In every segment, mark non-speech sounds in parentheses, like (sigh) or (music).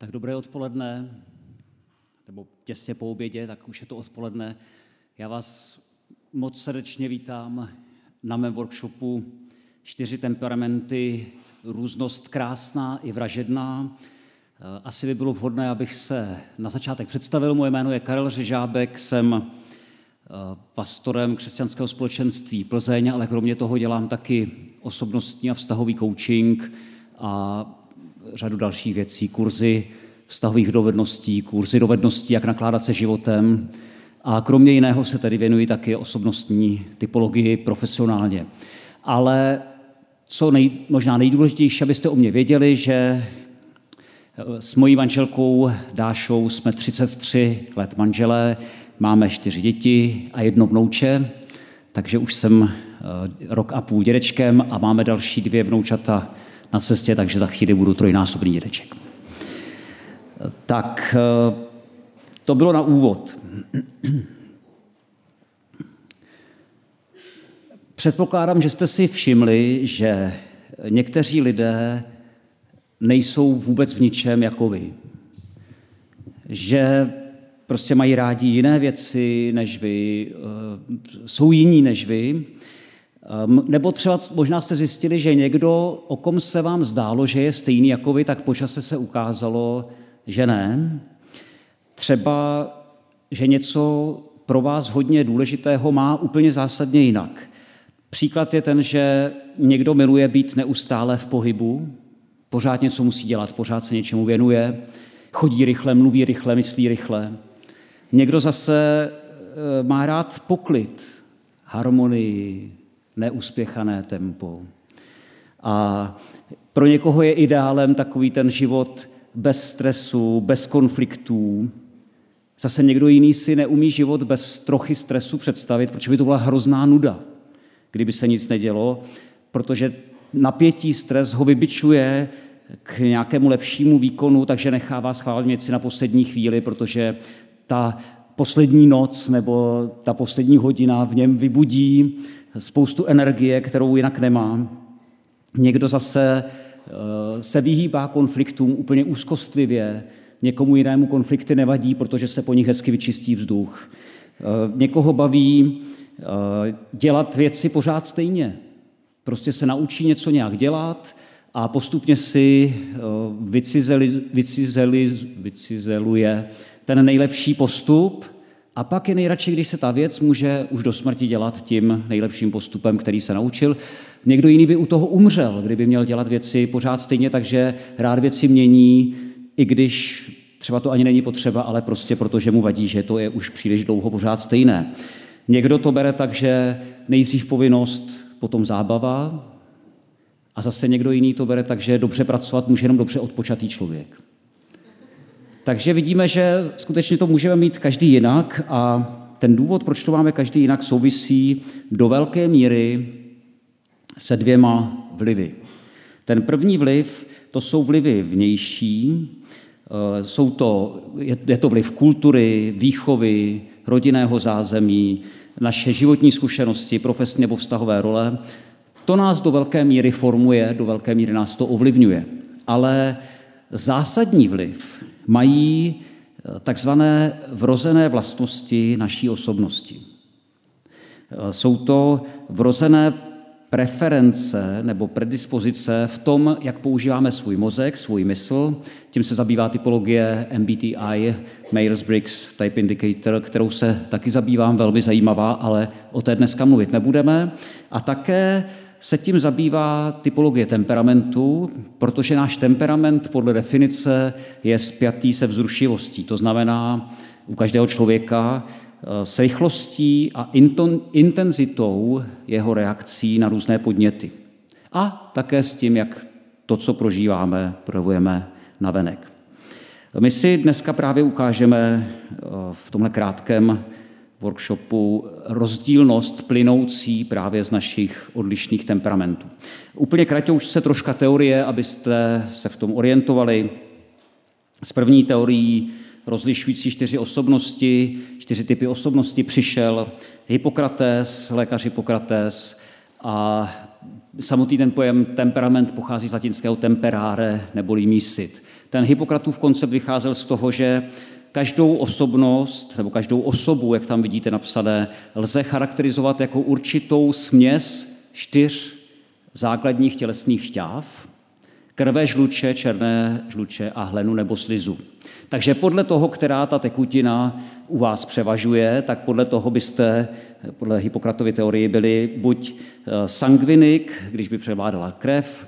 Tak dobré odpoledne, nebo těsně po obědě, tak už je to odpoledne. Já vás moc srdečně vítám na mém workshopu Čtyři temperamenty, různost krásná i vražedná. Asi by bylo vhodné, abych se na začátek představil. Moje jméno je Karel Řežábek, jsem eh, pastorem křesťanského společenství Plzeň, ale kromě toho dělám taky osobnostní a vztahový coaching a řadu dalších věcí, kurzy vztahových dovedností, kurzy dovedností, jak nakládat se životem. A kromě jiného se tedy věnuji taky osobnostní typologii profesionálně. Ale co nej, možná nejdůležitější, abyste o mě věděli, že eh, s mojí manželkou Dášou jsme 33 let manželé, máme čtyři děti a jedno vnouče, takže už jsem eh, rok a půl dědečkem a máme další dvě vnoučata na cestě, takže za chvíli budu trojnásobný dědeček. Tak eh, to bylo na úvod. Předpokládám, že jste si všimli, že někteří lidé nejsou vůbec v ničem jako vy. Že prostě mají rádi jiné věci než vy, eh, jsou jiní než vy, nebo třeba možná jste zjistili, že někdo, o kom se vám zdálo, že je stejný jako vy, tak počase se ukázalo, že ne. Třeba, že něco pro vás hodně důležitého má úplně zásadně jinak. Příklad je ten, že někdo miluje být neustále v pohybu, pořád něco musí dělat, pořád se něčemu věnuje, chodí rychle, mluví rychle, myslí rychle. Někdo zase eh, má rád poklid, harmonii, neuspěchané tempo. A pro někoho je ideálem takový ten život bez stresu, bez konfliktů. Zase někdo jiný si neumí život bez trochy stresu představit, protože by to byla hrozná nuda, kdyby se nic nedělo, protože napětí, stres ho vybičuje k nějakému lepšímu výkonu, takže nechává schválit věci na poslední chvíli, protože ta poslední noc nebo ta poslední hodina v něm vybudí spoustu energie, kterou jinak nemá. Někdo zase eh, se vyhýbá konfliktům úplně úzkostlivě, někomu jinému konflikty nevadí, protože se po nich hezky vyčistí vzduch. Eh, někoho baví eh, dělat věci pořád stejně. Prostě se naučí něco nějak dělat a postupně si vycizeli, vycizeli, vycizeluje ten nejlepší postup a pak je nejradši, když se ta věc může už do smrti dělat tím nejlepším postupem, který se naučil. Někdo jiný by u toho umřel, kdyby měl dělat věci pořád stejně, takže rád věci mění, i když třeba to ani není potřeba, ale prostě protože mu vadí, že to je už příliš dlouho pořád stejné. Někdo to bere tak, že nejdřív povinnost, potom zábava, a zase někdo jiný to bere tak, že dobře pracovat může jenom dobře odpočatý člověk. Takže vidíme, že skutečně to můžeme mít každý jinak a ten důvod, proč to máme každý jinak, souvisí do velké míry se dvěma vlivy. Ten první vliv, to jsou vlivy vnější, eh, jsou to, je to vliv kultury, výchovy, rodinného zázemí, naše životní zkušenosti, profesní nebo vztahové role. To nás do velké míry formuje, do velké míry nás to ovlivňuje. Ale zásadní vliv mají eh, takzvané vrozené vlastnosti naší osobnosti. Eh, jsou to vrozené preference nebo predispozice v tom, jak používáme svůj mozek, svůj mysl. Tím se zabývá typologie MBTI, Myers-Briggs Type Indicator, kterou se taky zabývám, velmi zajímavá, ale o té dneska mluvit nebudeme. A také se tím zabývá typologie temperamentu, protože náš temperament podle definice je spjatý se vzrušivostí. To znamená u každého člověka eh, s rychlostí a intenzitou jeho reakcí na různé podněty. A také s tím, jak to, co prožíváme, projevujeme na venek. My si dneska právě ukážeme eh, v tomhle krátkém workshopu rozdílnost plynoucí právě z našich odlišných temperamentů. Úplně krátce už se troška teorie, abyste se v tom orientovali. Z první teorií rozlišující čtyři osobnosti, čtyři typy osobnosti přišel Hippokrates, lékař Hippokrates a samotný ten pojem temperament pochází z latinského temperare neboli mísit. Ten Hippokratův koncept vycházel z toho, že každou osobnost nebo každou osobu, jak tam vidíte napsané, lze charakterizovat jako určitou směs čtyř základních tělesných šťáv, krve žluče, černé žluče a hlenu nebo slizu. Takže podle toho, která ta tekutina u vás převažuje, tak podle toho byste, podle Hippokratovy teorie, byli buď eh, sangvinik, když by převládala krev,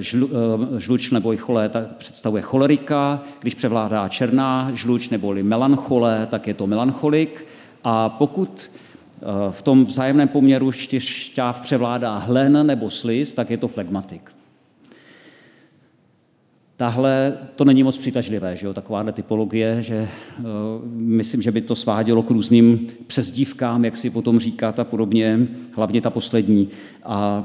žlu, eh, žluč nebo cholé, tak představuje cholerika, když převládá černá žluč neboli melanchole, tak je to melancholik. A pokud v tom vzájemném poměru čtyř šťáv převládá hlen nebo sliz, tak je to flegmatik. Tahle, to není moc přitažlivé, že jo, takováhle typologie, že uh, myslím, že by to svádělo k různým přezdívkám, jak si potom říkat a podobně, hlavně ta poslední. A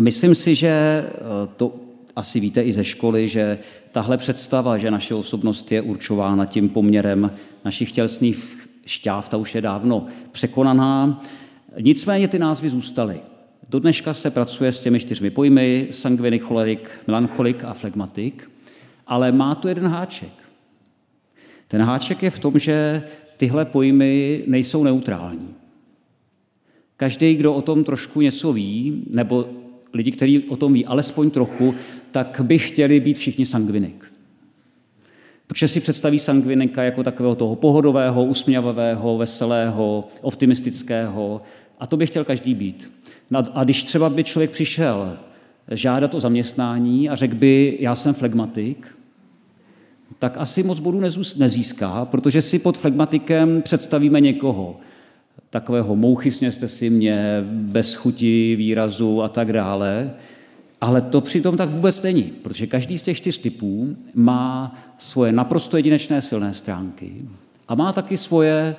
myslím si, že uh, to asi víte i ze školy, že tahle představa, že naše osobnost je určována tím poměrem našich tělesných šťáv, ta už je dávno překonaná. Nicméně ty názvy zůstaly. Do dneška se pracuje s těmi čtyřmi pojmy, sangvinik, cholerik, melancholik a flegmatik, ale má to jeden háček. Ten háček je v tom, že tyhle pojmy nejsou neutrální. Každý, kdo o tom trošku něco ví, nebo lidi, kteří o tom ví alespoň trochu, tak by chtěli být všichni sangvinik. Protože si představí sangvinika jako takového toho pohodového, usměvavého, veselého, optimistického. A to by chtěl každý být. A když třeba by člověk přišel žádat o zaměstnání a řekl by, já jsem flegmatik, tak asi moc bodů nezíská, protože si pod flegmatikem představíme někoho, takového mouchy sněste si mě, bez chuti, výrazu a tak dále. Ale to přitom tak vůbec není, protože každý z těch čtyř typů má svoje naprosto jedinečné silné stránky a má taky svoje,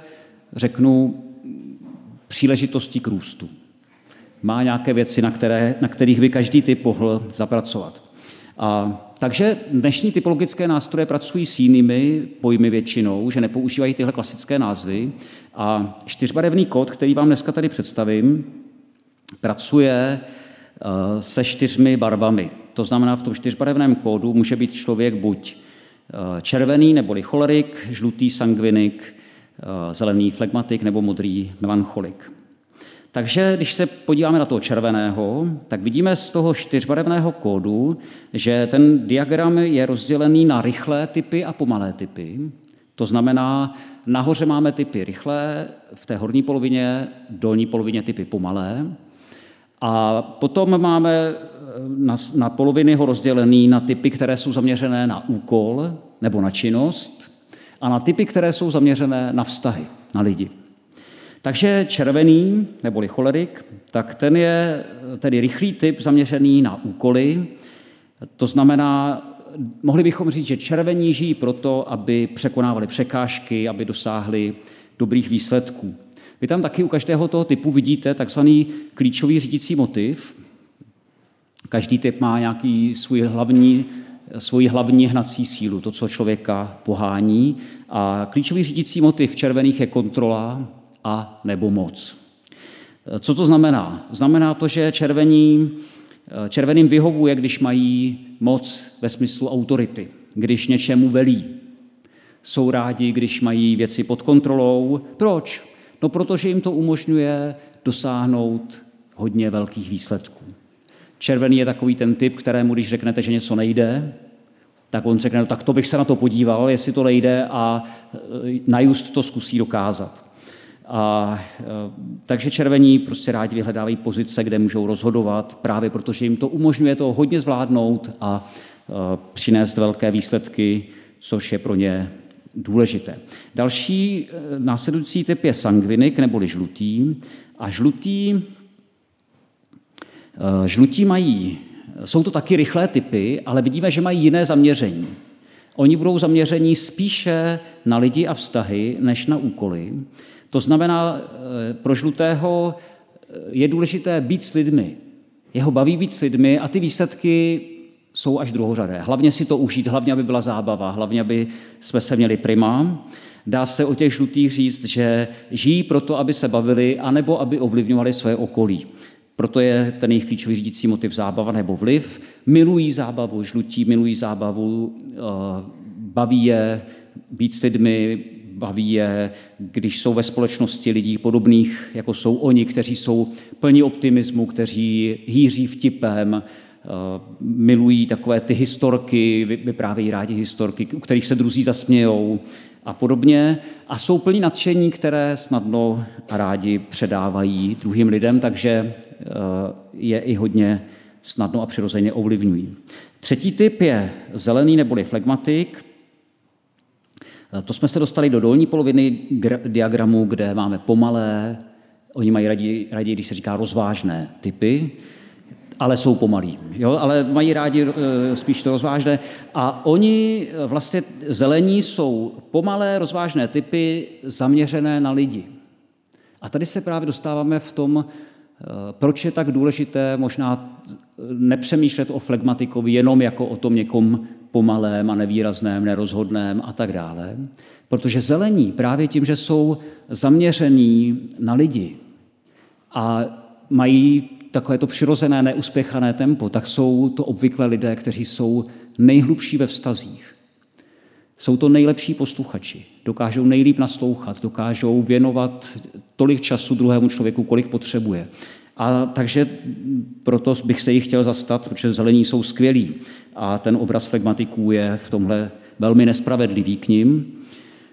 řeknu, příležitosti k růstu má nějaké věci, na, které, na kterých by každý typ mohl zapracovat. A, takže dnešní typologické nástroje pracují s jinými pojmy většinou, že nepoužívají tyhle klasické názvy. A čtyřbarevný kód, který vám dneska tady představím, pracuje uh, se čtyřmi barvami. To znamená, v tom čtyřbarevném kódu může být člověk buď uh, červený neboli cholerik, žlutý sangvinik, uh, zelený flegmatik nebo modrý melancholik. Takže když se podíváme na toho červeného, tak vidíme z toho čtyřbarevného kódu, že ten diagram je rozdělený na rychlé typy a pomalé typy. To znamená, nahoře máme typy rychlé, v té horní polovině, dolní polovině typy pomalé. A potom máme eh, na, na poloviny ho rozdělený na typy, které jsou zaměřené na úkol nebo na činnost a na typy, které jsou zaměřené na vztahy, na lidi. Takže červený, neboli cholerik, tak ten je tedy rychlý typ zaměřený na úkoly. To znamená, mohli bychom říct, že červení žijí proto, aby překonávali překážky, aby dosáhli dobrých výsledků. Vy tam taky u každého toho typu vidíte takzvaný klíčový řídící motiv. Každý typ má nějaký svůj hlavní, svoji hlavní hnací sílu, to, co člověka pohání. A klíčový řídící motiv červených je kontrola, a nebo moc. Co to znamená? Znamená to, že červení, červeným vyhovuje, když mají moc ve smyslu autority, když něčemu velí. Jsou rádi, když mají věci pod kontrolou. Proč? No, protože jim to umožňuje dosáhnout hodně velkých výsledků. Červený je takový ten typ, kterému, když řeknete, že něco nejde, tak on řekne, no, tak to bych se na to podíval, jestli to nejde a e, najust to zkusí dokázat. A, e, takže červení prostě rádi vyhledávají pozice, kde můžou rozhodovat, právě protože jim to umožňuje to hodně zvládnout a e, přinést velké výsledky, což je pro ně důležité. Další e, následující typ je sangvinik neboli žlutý. A žlutý, žlutí mají, jsou to taky rychlé typy, ale vidíme, že mají jiné zaměření. Oni budou zaměření spíše na lidi a vztahy, než na úkoly. To znamená, eh, pro žlutého eh, je důležité být s lidmi. Jeho baví být s lidmi a ty výsledky jsou až druhořadé. Hlavně si to užít, hlavně, aby byla zábava, hlavně, aby jsme se měli prima. Dá se o těch žlutých říct, že žijí proto, aby se bavili, anebo aby ovlivňovali své okolí. Proto je ten jejich klíčový řídící motiv zábava nebo vliv. Milují zábavu, žlutí milují zábavu, eh, baví je být s lidmi, baví je, když jsou ve společnosti lidí podobných, jako jsou oni, kteří jsou plní optimismu, kteří hýří vtipem, eh, milují takové ty historky, vyprávějí rádi historky, u kterých se druzí zasmějou a podobně. A jsou plní nadšení, které snadno a rádi předávají druhým lidem, takže eh, je i hodně snadno a přirozeně ovlivňují. Třetí typ je zelený neboli flegmatik. Eh, to jsme se dostali do dolní poloviny diagramu, kde máme pomalé, oni mají raději, raději když se říká rozvážné typy, ale jsou pomalí, jo? ale mají rádi e, spíš to rozvážné. A oni eh, vlastně zelení jsou pomalé, rozvážné typy zaměřené na lidi. A tady se právě dostáváme v tom, proč je tak důležité možná nepřemýšlet o flegmatikovi jenom jako o tom někom pomalém a nevýrazném, nerozhodném a tak dále. Protože zelení právě tím, že jsou zaměření na lidi a mají takové to přirozené, neuspěchané tempo, tak jsou to obvykle lidé, kteří jsou nejhlubší ve vztazích. Jsou to nejlepší posluchači, dokážou nejlíp naslouchat, dokážou věnovat tolik času druhému člověku, kolik potřebuje. A takže proto bych se jich chtěl zastat, protože zelení jsou skvělí. A ten obraz flegmatiků je v tomhle velmi nespravedlivý k ním,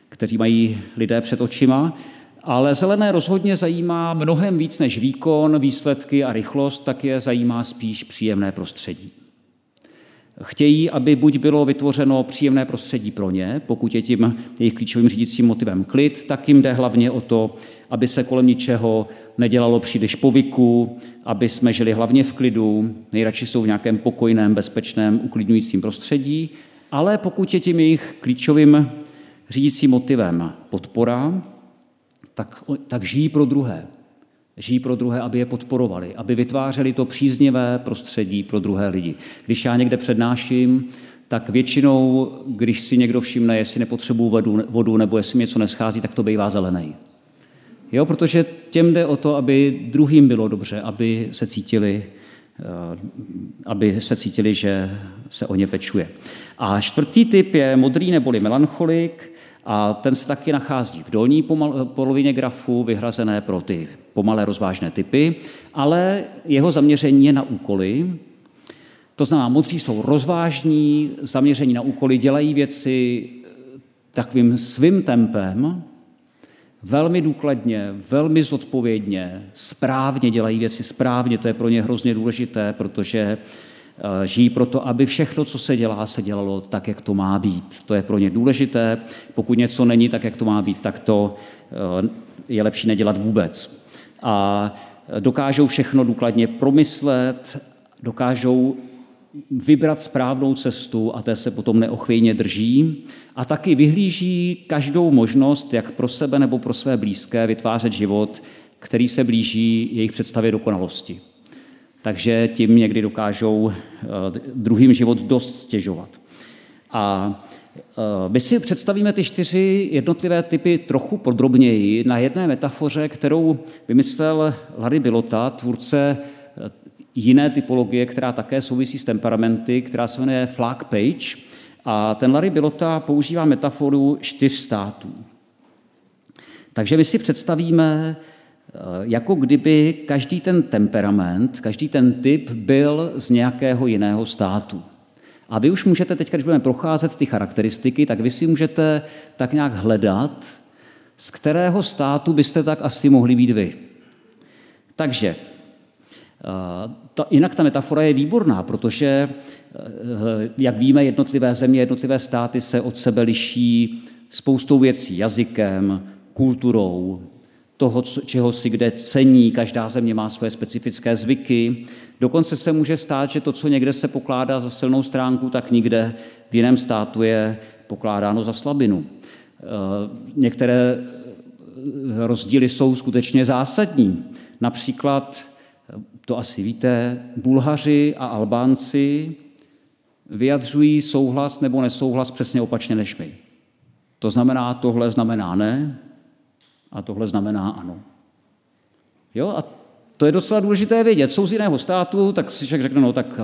kteří mají lidé před očima. Ale zelené rozhodně zajímá mnohem víc než výkon, výsledky a rychlost, tak je zajímá spíš příjemné prostředí. Chtějí, aby buď bylo vytvořeno příjemné prostředí pro ně, pokud je tím jejich klíčovým řídícím motivem klid, tak jim jde hlavně o to, aby se kolem ničeho nedělalo příliš povyku, aby jsme žili hlavně v klidu, nejradši jsou v nějakém pokojném, bezpečném, uklidňujícím prostředí, ale pokud je tím jejich klíčovým řídícím motivem podpora, tak, tak žijí pro druhé. Žijí pro druhé, aby je podporovali, aby vytvářeli to příznivé prostředí pro druhé lidi. Když já někde přednáším, tak většinou, když si někdo všimne, jestli nepotřebuju vodu, vodu nebo jestli mi něco neschází, tak to bývá zelený. Jo, protože těm jde o to, aby druhým bylo dobře, aby se cítili, eh, aby se cítili, že se o ně pečuje. A čtvrtý typ je modrý neboli melancholik a ten se taky nachází v dolní polovině grafu, vyhrazené pro ty pomalé rozvážné typy, ale jeho zaměření je na úkoly. To znamená, modří jsou rozvážní, zaměření na úkoly, dělají věci takovým svým tempem, velmi důkladně, velmi zodpovědně, správně dělají věci správně, to je pro ně hrozně důležité, protože eh, žijí proto, aby všechno, co se dělá, se dělalo tak, jak to má být. To je pro ně důležité. Pokud něco není tak, jak to má být, tak to eh, je lepší nedělat vůbec. A dokážou všechno důkladně promyslet, dokážou vybrat správnou cestu a té se potom neochvějně drží a taky vyhlíží každou možnost, jak pro sebe nebo pro své blízké vytvářet život, který se blíží jejich představě dokonalosti. Takže tím někdy dokážou eh, druhým život dost stěžovat. A eh, my si představíme ty čtyři jednotlivé typy trochu podrobněji na jedné metafoře, kterou vymyslel Larry Bilota, tvůrce eh, jiné typologie, která také souvisí s temperamenty, která se jmenuje flag page. A ten Larry Bilota používá metaforu čtyř států. Takže my si představíme, jako kdyby každý ten temperament, každý ten typ byl z nějakého jiného státu. A vy už můžete teď, když budeme procházet ty charakteristiky, tak vy si můžete tak nějak hledat, z kterého státu byste tak asi mohli být vy. Takže Eh, ta, jinak ta metafora je výborná, protože, eh, jak víme, jednotlivé země, jednotlivé státy se od sebe liší spoustou věcí, jazykem, kulturou, toho, čeho si kde cení, každá země má své specifické zvyky. Dokonce se může stát, že to, co někde se pokládá za silnou stránku, tak nikde v jiném státu je pokládáno za slabinu. Eh, některé rozdíly jsou skutečně zásadní. Například to asi víte, Bulhaři a Albánci vyjadřují souhlas nebo nesouhlas přesně opačně než my. To znamená, tohle znamená ne a tohle znamená ano. Jo, a To je docela důležité vědět. Jsou z jiného státu, tak si člověk řekne, no tak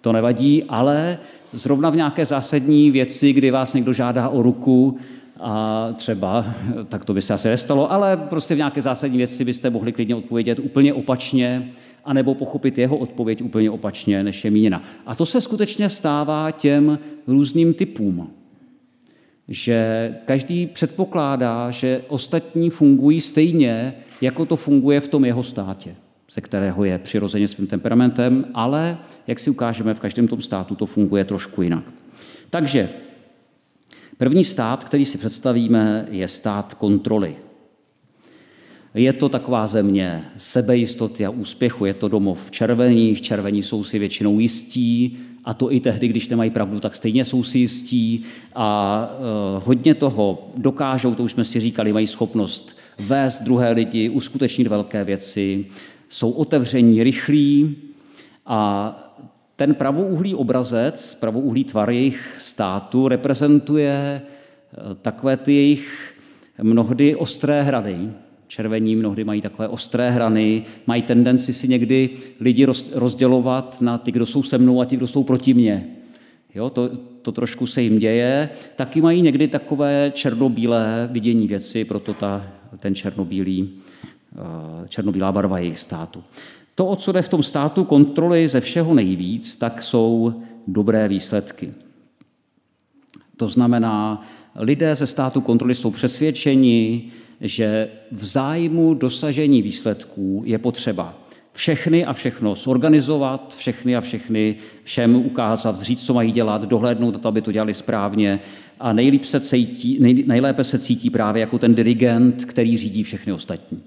to nevadí, ale zrovna v nějaké zásadní věci, kdy vás někdo žádá o ruku, a třeba, (laughs) tak to by se asi nestalo, ale prostě v nějaké zásadní věci byste mohli klidně odpovědět úplně opačně, anebo pochopit jeho odpověď úplně opačně, než je míněna. A to se skutečně stává těm různým typům. Že každý předpokládá, že ostatní fungují stejně, jako to funguje v tom jeho státě, ze kterého je přirozeně svým temperamentem, ale, jak si ukážeme, v každém tom státu to funguje trošku jinak. Takže první stát, který si představíme, je stát kontroly. Je to taková země sebejistoty a úspěchu, je to domov červených, červení jsou si většinou jistí, a to i tehdy, když nemají pravdu, tak stejně jsou si jistí. A e, hodně toho dokážou, to už jsme si říkali, mají schopnost vést druhé lidi, uskutečnit velké věci, jsou otevření, rychlí. A ten pravouhlý obrazec, pravouhlý tvar jejich státu reprezentuje e, takové ty jejich mnohdy ostré hrady, Červení mnohdy mají takové ostré hrany, mají tendenci si někdy lidi rozdělovat na ty, kdo jsou se mnou a ti, kdo jsou proti mně. Jo, to, to trošku se jim děje. Taky mají někdy takové černobílé vidění věci, proto ta, ten černobílý, eh, černobílá barva jejich státu. To, o co jde v tom státu kontroly ze všeho nejvíc, tak jsou dobré výsledky. To znamená, lidé ze státu kontroly jsou přesvědčeni, že v zájmu dosažení výsledků je potřeba všechny a všechno zorganizovat, všechny a všechny všem ukázat, říct, co mají dělat, dohlédnout to, aby to dělali správně a nejlépe se cítí, nej, nejlépe se cítí právě jako ten dirigent, který řídí všechny ostatní.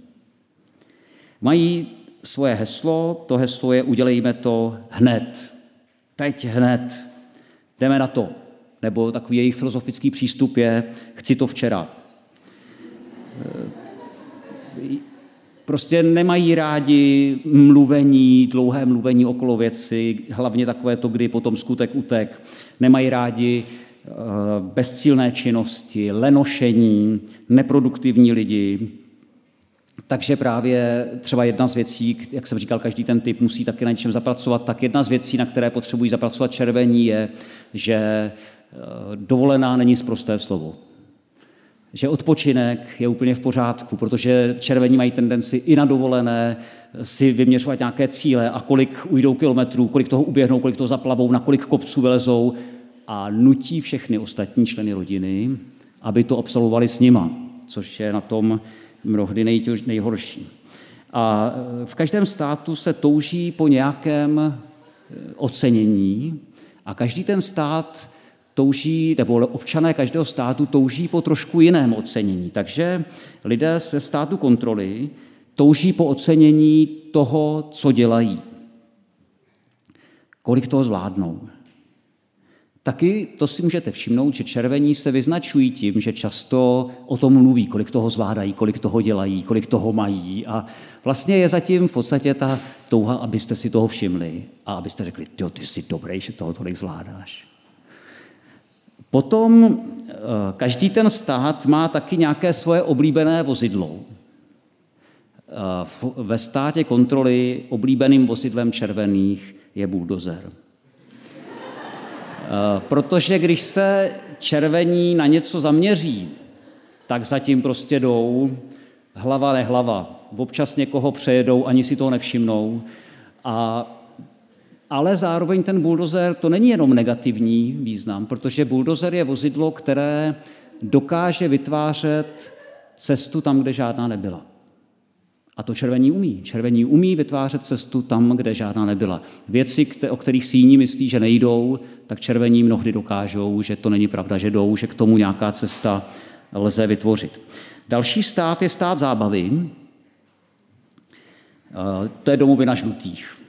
Mají svoje heslo, to heslo je udělejme to hned, teď hned, jdeme na to. Nebo takový jejich filozofický přístup je chci to včera, prostě nemají rádi mluvení, dlouhé mluvení okolo věci, hlavně takové to, kdy potom skutek utek. Nemají rádi eh, bezcílné činnosti, lenošení, neproduktivní lidi. Takže právě třeba jedna z věcí, jak jsem říkal, každý ten typ musí taky na něčem zapracovat, tak jedna z věcí, na které potřebují zapracovat červení, je, že eh, dovolená není zprosté slovo že odpočinek je úplně v pořádku, protože červení mají tendenci i na dovolené si vyměřovat nějaké cíle a kolik ujdou kilometrů, kolik toho uběhnou, kolik toho zaplavou, na kolik kopců vylezou a nutí všechny ostatní členy rodiny, aby to absolvovali s nima, což je na tom mnohdy nejhorší. A v každém státu se touží po nějakém eh, ocenění a každý ten stát touží, nebo občané každého státu touží po trošku jiném ocenění. Takže lidé ze státu kontroly touží po ocenění toho, co dělají. Kolik toho zvládnou. Taky to si můžete všimnout, že červení se vyznačují tím, že často o tom mluví, kolik toho zvládají, kolik toho dělají, kolik toho mají. A vlastně je zatím v podstatě ta touha, abyste si toho všimli a abyste řekli, ty jsi dobrý, že toho tolik zvládáš. Potom eh, každý ten stát má taky nějaké svoje oblíbené vozidlo. Eh, ve státě kontroly oblíbeným vozidlem červených je buldozer. Eh, protože když se červení na něco zaměří, tak zatím prostě jdou hlava nehlava. Občas někoho přejedou, ani si toho nevšimnou. A ale zároveň ten buldozer to není jenom negativní význam, protože buldozer je vozidlo, které dokáže vytvářet cestu tam, kde žádná nebyla. A to červení umí. Červení umí vytvářet cestu tam, kde žádná nebyla. Věci, o kterých si jiní myslí, že nejdou, tak červení mnohdy dokážou, že to není pravda, že jdou, že k tomu nějaká cesta lze vytvořit. Další stát je stát zábavy. To je domovina žlutých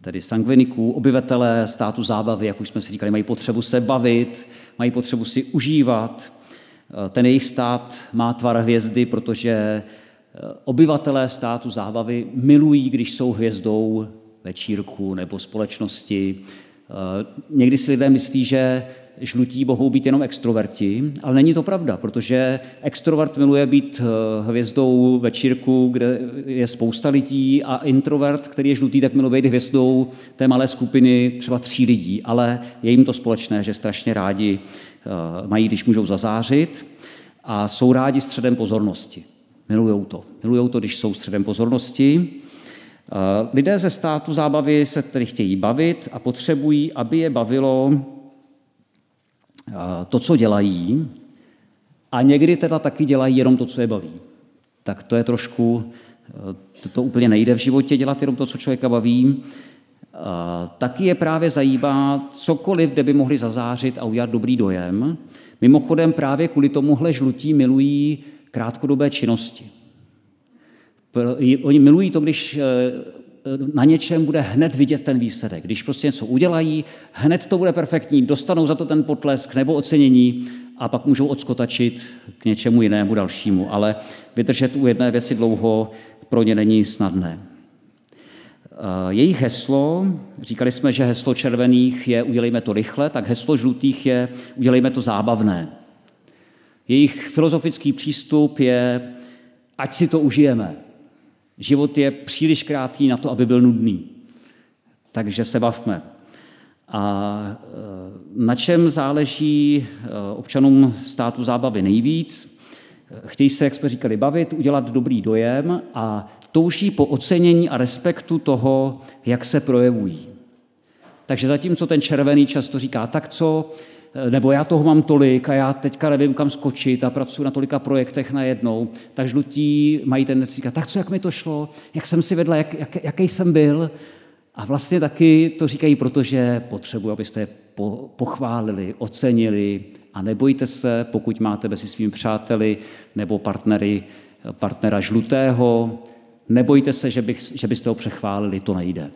tedy sangviniků, obyvatelé státu zábavy, jak už jsme si říkali, mají potřebu se bavit, mají potřebu si užívat. Ten jejich stát má tvar hvězdy, protože eh, obyvatelé státu zábavy milují, když jsou hvězdou večírku nebo společnosti. Eh, někdy si lidé myslí, že žlutí mohou být jenom extroverti, ale není to pravda, protože extrovert miluje být eh, hvězdou večírku, kde je spousta lidí a introvert, který je žlutý, tak miluje být hvězdou té malé skupiny třeba tří lidí, ale je jim to společné, že strašně rádi eh, mají, když můžou zazářit a jsou rádi středem pozornosti. Milujou to. Milujou to, když jsou středem pozornosti. Eh, lidé ze státu zábavy se tedy chtějí bavit a potřebují, aby je bavilo to, co dělají, a někdy teda taky dělají jenom to, co je baví. Tak to je trošku, eh, to, to úplně nejde v životě dělat jenom to, co člověka baví. Taky je právě zajímá cokoliv, kde by mohli zazářit a udělat dobrý dojem. Mimochodem právě kvůli tomuhle žlutí milují krátkodobé činnosti. Oni milují to, když eh, na něčem bude hned vidět ten výsledek. Když prostě něco udělají, hned to bude perfektní, dostanou za to ten potlesk nebo ocenění a pak můžou odskotačit k něčemu jinému dalšímu. Ale vydržet u jedné věci dlouho pro ně není snadné. Eh, jejich heslo, říkali jsme, že heslo červených je udělejme to rychle, tak heslo žlutých je udělejme to zábavné. Jejich filozofický přístup je ať si to užijeme. Život je příliš krátký na to, aby byl nudný. Takže se bavme. A e, na čem záleží e, občanům státu zábavy nejvíc? Chtějí se, jak jsme říkali, bavit, udělat dobrý dojem a touží po ocenění a respektu toho, jak se projevují. Takže zatímco ten červený často říká, tak co, nebo já toho mám tolik a já teďka nevím, kam skočit a pracuji na tolika projektech najednou, tak žlutí mají tendenci říkat, tak co, jak mi to šlo, jak jsem si vedla, jak, jak, jaký jsem byl. A vlastně taky to říkají, protože potřebuji, abyste je po, pochválili, ocenili a nebojte se, pokud máte mezi svými přáteli nebo partnery, partnera žlutého, nebojte se, že, bych, že byste ho přechválili, to nejde.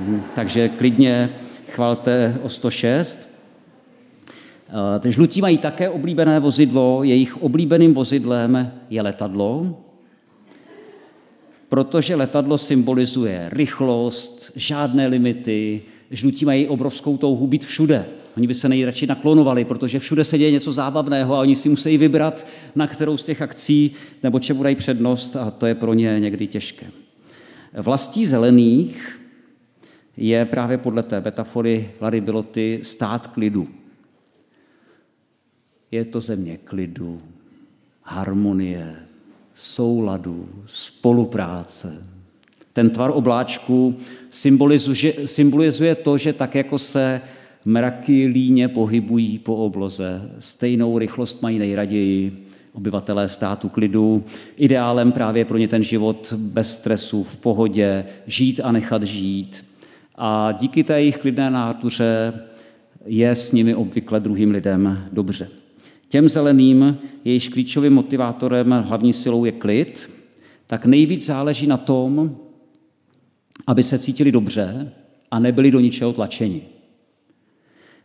Hm, takže klidně chvalte o 106. Eh, ty žlutí mají také oblíbené vozidlo, jejich oblíbeným vozidlem je letadlo, protože letadlo symbolizuje rychlost, žádné limity, žlutí mají obrovskou touhu být všude. Oni by se nejradši naklonovali, protože všude se děje něco zábavného a oni si musí vybrat, na kterou z těch akcí nebo čemu dají přednost a to je pro ně někdy těžké. Vlastí zelených je právě podle té metafory Larry Biloty stát klidu. Je to země klidu, harmonie, souladu, spolupráce. Ten tvar obláčku symbolizuje, to, že tak jako se mraky líně pohybují po obloze, stejnou rychlost mají nejraději obyvatelé státu klidu. Ideálem právě pro ně ten život bez stresu, v pohodě, žít a nechat žít. A díky té jejich klidné nátuře je s nimi obvykle druhým lidem dobře. Těm zeleným, jejichž klíčovým motivátorem, hlavní silou je klid, tak nejvíc záleží na tom, aby se cítili dobře a nebyli do ničeho tlačeni.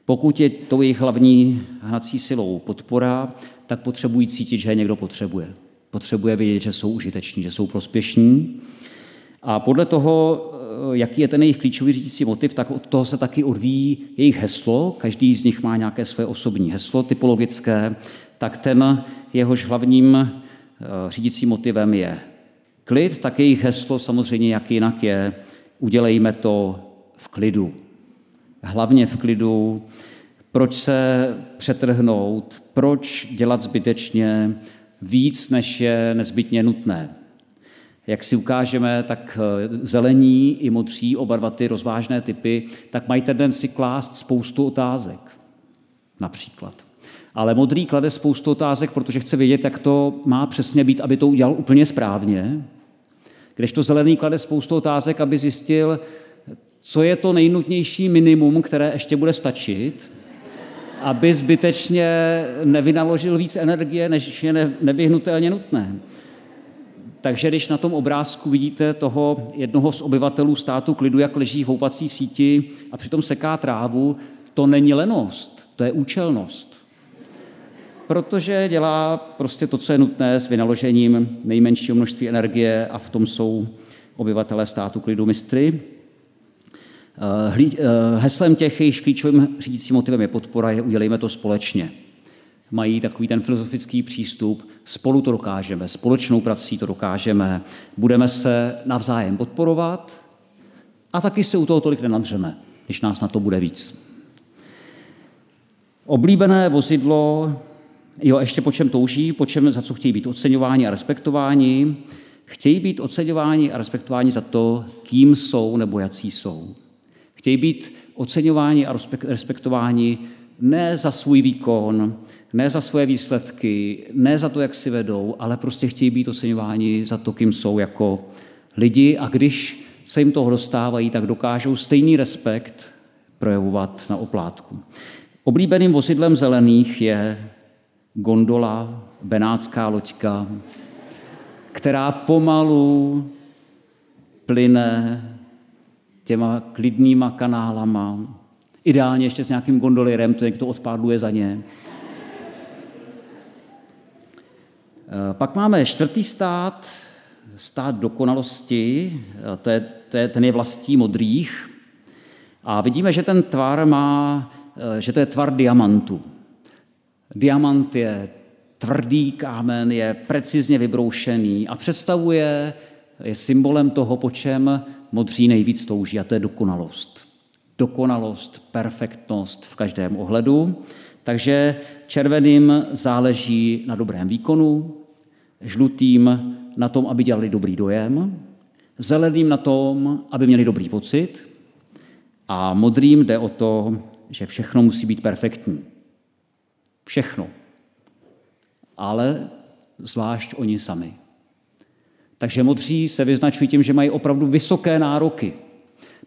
Pokud je to jejich hlavní hnací silou podpora, tak potřebují cítit, že je někdo potřebuje. Potřebuje vědět, že jsou užiteční, že jsou prospěšní. A podle toho, jaký je ten jejich klíčový řídící motiv, tak od toho se taky odvíjí jejich heslo. Každý z nich má nějaké své osobní heslo typologické, tak ten jehož hlavním eh, řídícím motivem je klid, tak jejich heslo samozřejmě jak jinak je, udělejme to v klidu. Hlavně v klidu, proč se přetrhnout, proč dělat zbytečně víc, než je nezbytně nutné. Jak si ukážeme, tak eh, zelení i modří, oba dva ty rozvážné typy, tak mají tendenci klást spoustu otázek. Například. Ale modrý klade spoustu otázek, protože chce vědět, jak to má přesně být, aby to udělal úplně správně. Když to zelený klade spoustu otázek, aby zjistil, co je to nejnutnější minimum, které ještě bude stačit, aby zbytečně nevynaložil víc energie, než je nevyhnutelně nutné. Takže když na tom obrázku vidíte toho jednoho z obyvatelů státu klidu, jak leží v houpací síti a přitom seká trávu, to není lenost, to je účelnost. Protože dělá prostě to, co je nutné s vynaložením nejmenšího množství energie a v tom jsou obyvatelé státu klidu mistry. Heslem těch jejich klíčovým řídícím motivem je podpora, je udělejme to společně. Mají takový ten filozofický přístup, spolu to dokážeme, společnou prací to dokážeme, budeme se navzájem podporovat a taky se u toho tolik nenadřeme, když nás na to bude víc. Oblíbené vozidlo, jo, ještě po čem touží, po čem, za co chtějí být oceňováni a respektováni, chtějí být oceňováni a respektováni za to, kým jsou nebo jací jsou. Chtějí být oceňováni a respektováni ne za svůj výkon, ne za svoje výsledky, ne za to, jak si vedou, ale prostě chtějí být oceňováni za to, kým jsou jako lidi a když se jim toho dostávají, tak dokážou stejný respekt projevovat na oplátku. Oblíbeným vozidlem zelených je gondola, benátská loďka, která pomalu plyne těma klidnýma kanálama, ideálně ještě s nějakým gondolierem, to někdo odpádluje za ně. Pak máme čtvrtý stát, stát dokonalosti, eh, to je, to je, ten je vlastí modrých. A vidíme, že ten tvar má, eh, že to je tvar diamantu. Diamant je tvrdý kámen, je precizně vybroušený a představuje, je symbolem toho, po čem modří nejvíc touží, a to je dokonalost. Dokonalost, perfektnost v každém ohledu. Takže červeným záleží na dobrém výkonu, žlutým na tom, aby dělali dobrý dojem, zeleným na tom, aby měli dobrý pocit a modrým jde o to, že všechno musí být perfektní. Všechno. Ale zvlášť oni sami. Takže modří se vyznačují tím, že mají opravdu vysoké nároky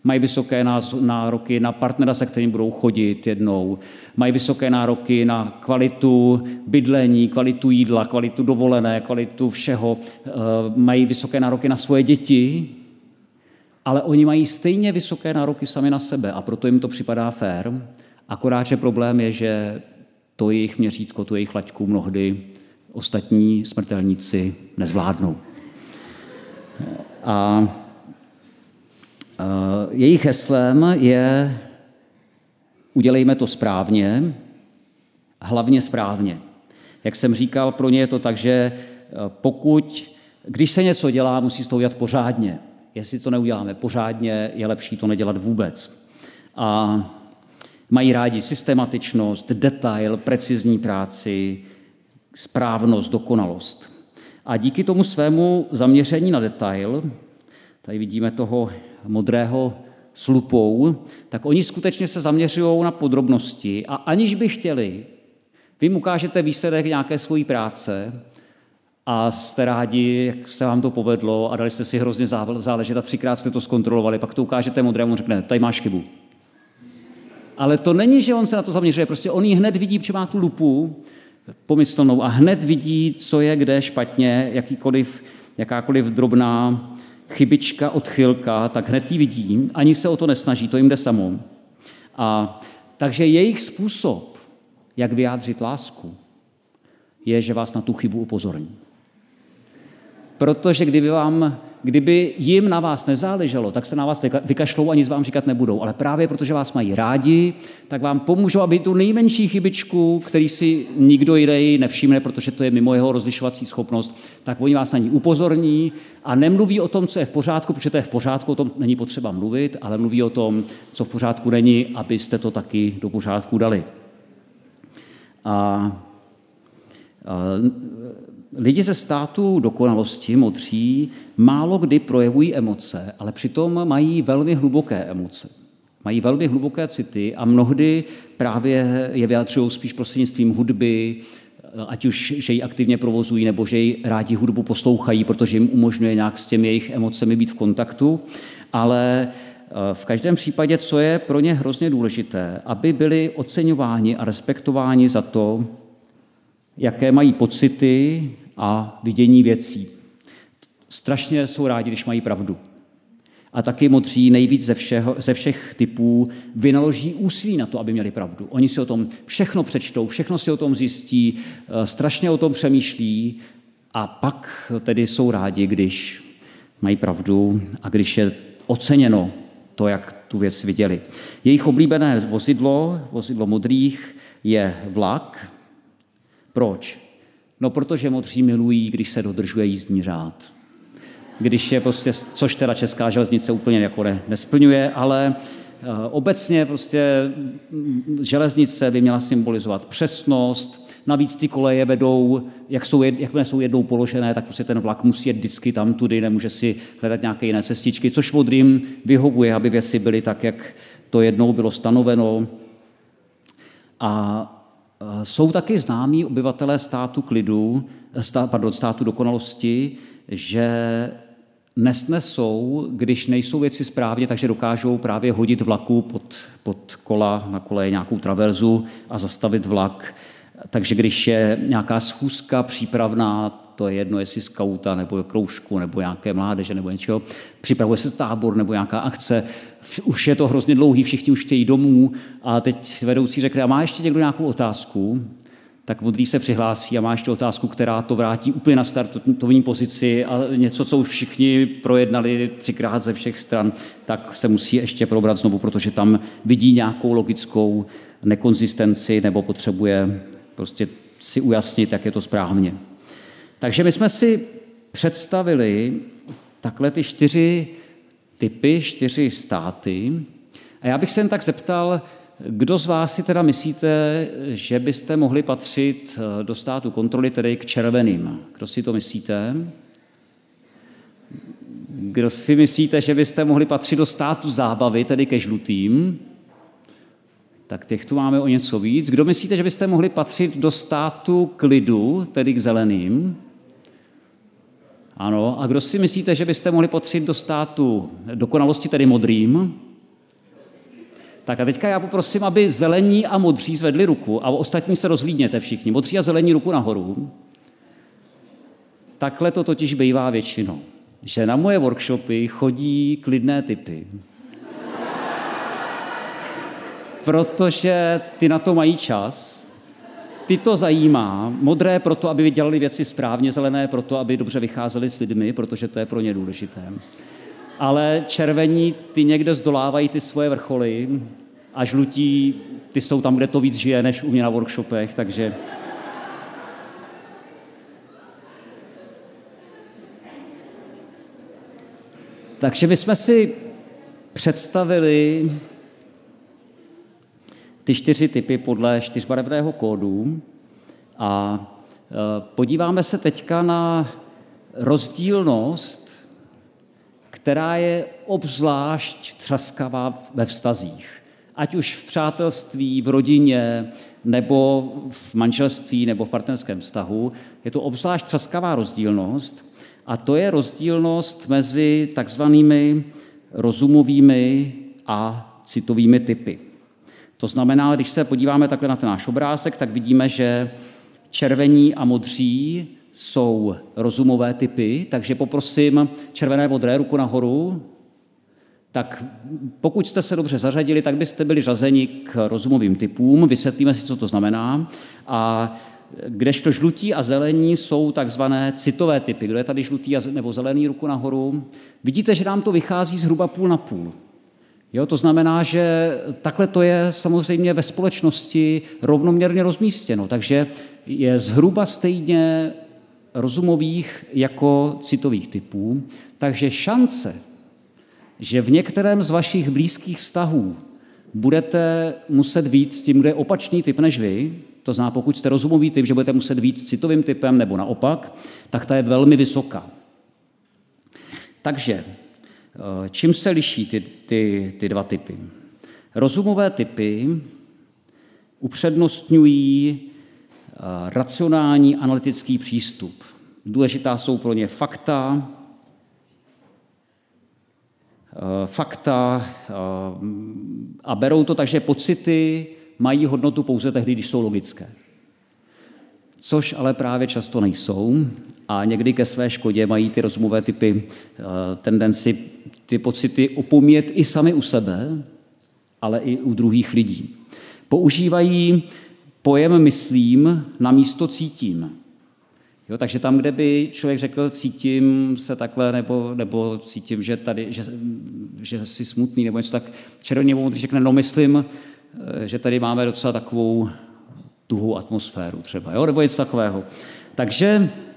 Mají vysoké nároky na partnera, se kterým budou chodit jednou. Mají vysoké nároky na kvalitu bydlení, kvalitu jídla, kvalitu dovolené, kvalitu všeho. Eh, mají vysoké nároky na svoje děti, ale oni mají stejně vysoké nároky sami na sebe a proto jim to připadá fér. Akorát, že problém je, že to jejich měřítko, tu jejich laťku mnohdy ostatní smrtelníci nezvládnou. A jejich heslem je udělejme to správně, hlavně správně. Jak jsem říkal, pro ně je to tak, že eh, pokud, když se něco dělá, musí to udělat pořádně. Jestli to neuděláme pořádně, je lepší to nedělat vůbec. A mají rádi systematičnost, detail, precizní práci, správnost, dokonalost. A díky tomu svému zaměření na detail, tady vidíme toho modrého slupou, tak oni skutečně se zaměřují na podrobnosti a aniž by chtěli, vy mu ukážete výsledek nějaké svojí práce a jste rádi, jak se vám to povedlo a dali jste si hrozně záležet a třikrát jste to zkontrolovali, pak to ukážete modrému, řekne, tady máš chybu. Ale to není, že on se na to zaměřuje, prostě on ji hned vidí, protože má tu lupu pomyslnou a hned vidí, co je kde špatně, jakýkoliv, jakákoliv drobná chybička, odchylka, tak hned ji vidí, ani se o to nesnaží, to jim jde samo. A takže jejich způsob, jak vyjádřit lásku, je, že vás na tu chybu upozorní. Protože kdyby vám kdyby jim na vás nezáleželo, tak se na vás vykašlou a nic vám říkat nebudou. Ale právě protože vás mají rádi, tak vám pomůžou, aby tu nejmenší chybičku, který si nikdo jiný nevšimne, protože to je mimo jeho rozlišovací schopnost, tak oni vás na ní upozorní a nemluví o tom, co je v pořádku, protože to je v pořádku, o tom není potřeba mluvit, ale mluví o tom, co v pořádku není, abyste to taky do pořádku dali. A, a Lidi ze státu dokonalosti, modří, málo kdy projevují emoce, ale přitom mají velmi hluboké emoce. Mají velmi hluboké city a mnohdy právě je vyjadřují spíš prostřednictvím hudby, ať už, že ji aktivně provozují, nebo že ji rádi hudbu poslouchají, protože jim umožňuje nějak s těmi jejich emocemi být v kontaktu. Ale eh, v každém případě, co je pro ně hrozně důležité, aby byli oceňováni a respektováni za to, jaké mají pocity a vidění věcí. Strašně jsou rádi, když mají pravdu. A taky modří nejvíc ze, všeho, ze všech typů vynaloží úsilí na to, aby měli pravdu. Oni si o tom všechno přečtou, všechno si o tom zjistí, eh, strašně o tom přemýšlí a pak tedy jsou rádi, když mají pravdu a když je oceněno to, jak tu věc viděli. Jejich oblíbené vozidlo, vozidlo modrých, je vlak. Proč? No, protože modří milují, když se dodržuje jízdní řád. Když je prostě, což teda česká železnice úplně jako ne, nesplňuje, ale eh, obecně prostě mm, železnice by měla symbolizovat přesnost, Navíc ty koleje vedou, jak jsou, jakmile jsou jednou položené, tak prostě ten vlak musí jet vždycky tam tudy, nemůže si hledat nějaké jiné cestičky, což modrým vyhovuje, aby věci byly tak, jak to jednou bylo stanoveno. A jsou taky známí obyvatelé státu klidu, stá, pardon, státu dokonalosti, že nesnesou, když nejsou věci správně, takže dokážou právě hodit vlaku pod, pod kola, na koleje nějakou traverzu a zastavit vlak. Takže když je nějaká schůzka přípravná, to je jedno, jestli skauta, nebo kroužku, nebo nějaké mládeže, nebo něčeho, připravuje se tábor, nebo nějaká akce, už je to hrozně dlouhý, všichni už chtějí domů a teď vedoucí řekne, a má ještě někdo nějakou otázku? Tak modrý se přihlásí a má ještě otázku, která to vrátí úplně na startovní pozici a něco, co už všichni projednali třikrát ze všech stran, tak se musí ještě probrat znovu, protože tam vidí nějakou logickou nekonzistenci nebo potřebuje prostě si ujasnit, jak je to správně. Takže my jsme si představili takhle ty čtyři typy, čtyři státy. A já bych se jen tak zeptal, kdo z vás si teda myslíte, že byste mohli patřit eh, do státu kontroly, tedy k červeným? Kdo si to myslíte? Kdo si myslíte, že byste mohli patřit do státu zábavy, tedy ke žlutým? tak těch tu máme o něco víc. Kdo myslíte, že byste mohli patřit do státu klidu, tedy k zeleným? Ano. A kdo si myslíte, že byste mohli patřit do státu dokonalosti, tedy modrým? Tak a teďka já poprosím, aby zelení a modří zvedli ruku a ostatní se rozlídněte všichni. Modří a zelení ruku nahoru. Takhle to totiž bývá většinou, že na moje workshopy chodí klidné typy, protože ty na to mají čas, ty to zajímá, modré proto, aby dělali věci správně, zelené proto, aby dobře vycházeli s lidmi, protože to je pro ně důležité. Ale červení, ty někde zdolávají ty svoje vrcholy a žlutí, ty jsou tam, kde to víc žije, než u mě na workshopech, takže... Takže my jsme si představili ty čtyři typy podle čtyřbarevného kódu a e, podíváme se teďka na rozdílnost, která je obzvlášť třaskavá ve vztazích. Ať už v přátelství, v rodině, nebo v manželství, nebo v partnerském vztahu, je to obzvlášť třaskavá rozdílnost a to je rozdílnost mezi takzvanými rozumovými a citovými typy. To znamená, když se podíváme takhle na ten náš obrázek, tak vidíme, že červení a modří jsou rozumové typy, takže poprosím červené modré ruku nahoru. Tak pokud jste se dobře zařadili, tak byste byli řazeni k rozumovým typům. Vysvětlíme si, co to znamená. A kdežto žlutí a zelení jsou takzvané citové typy. Kdo je tady žlutý nebo zelený ruku nahoru? Vidíte, že nám to vychází zhruba půl na půl. Jo, to znamená, že takhle to je samozřejmě ve společnosti rovnoměrně rozmístěno, takže je zhruba stejně rozumových jako citových typů, takže šance, že v některém z vašich blízkých vztahů budete muset víc s tím, kde je opačný typ než vy, to znamená, pokud jste rozumový typ, že budete muset víc citovým typem nebo naopak, tak ta je velmi vysoká. Takže čím se liší ty, ty, ty dva typy? Rozumové typy upřednostňují eh, racionální analytický přístup. Důležitá jsou pro ně fakta, eh, fakta a berou to tak, že pocity mají hodnotu pouze tehdy, když jsou logické. Což ale právě často nejsou a někdy ke své škodě mají ty rozumové typy tendenci ty pocity opomíjet i sami u sebe, ale i u druhých lidí. Používají pojem myslím na místo cítím. Jo, takže tam, kde by člověk řekl, cítím se takhle, nebo, nebo cítím, že, tady, že, že jsi smutný, nebo něco tak červený nebo modrý řekne, no myslím, eh, že tady máme docela takovou tuhou atmosféru třeba, jo, nebo něco takového. Takže eh,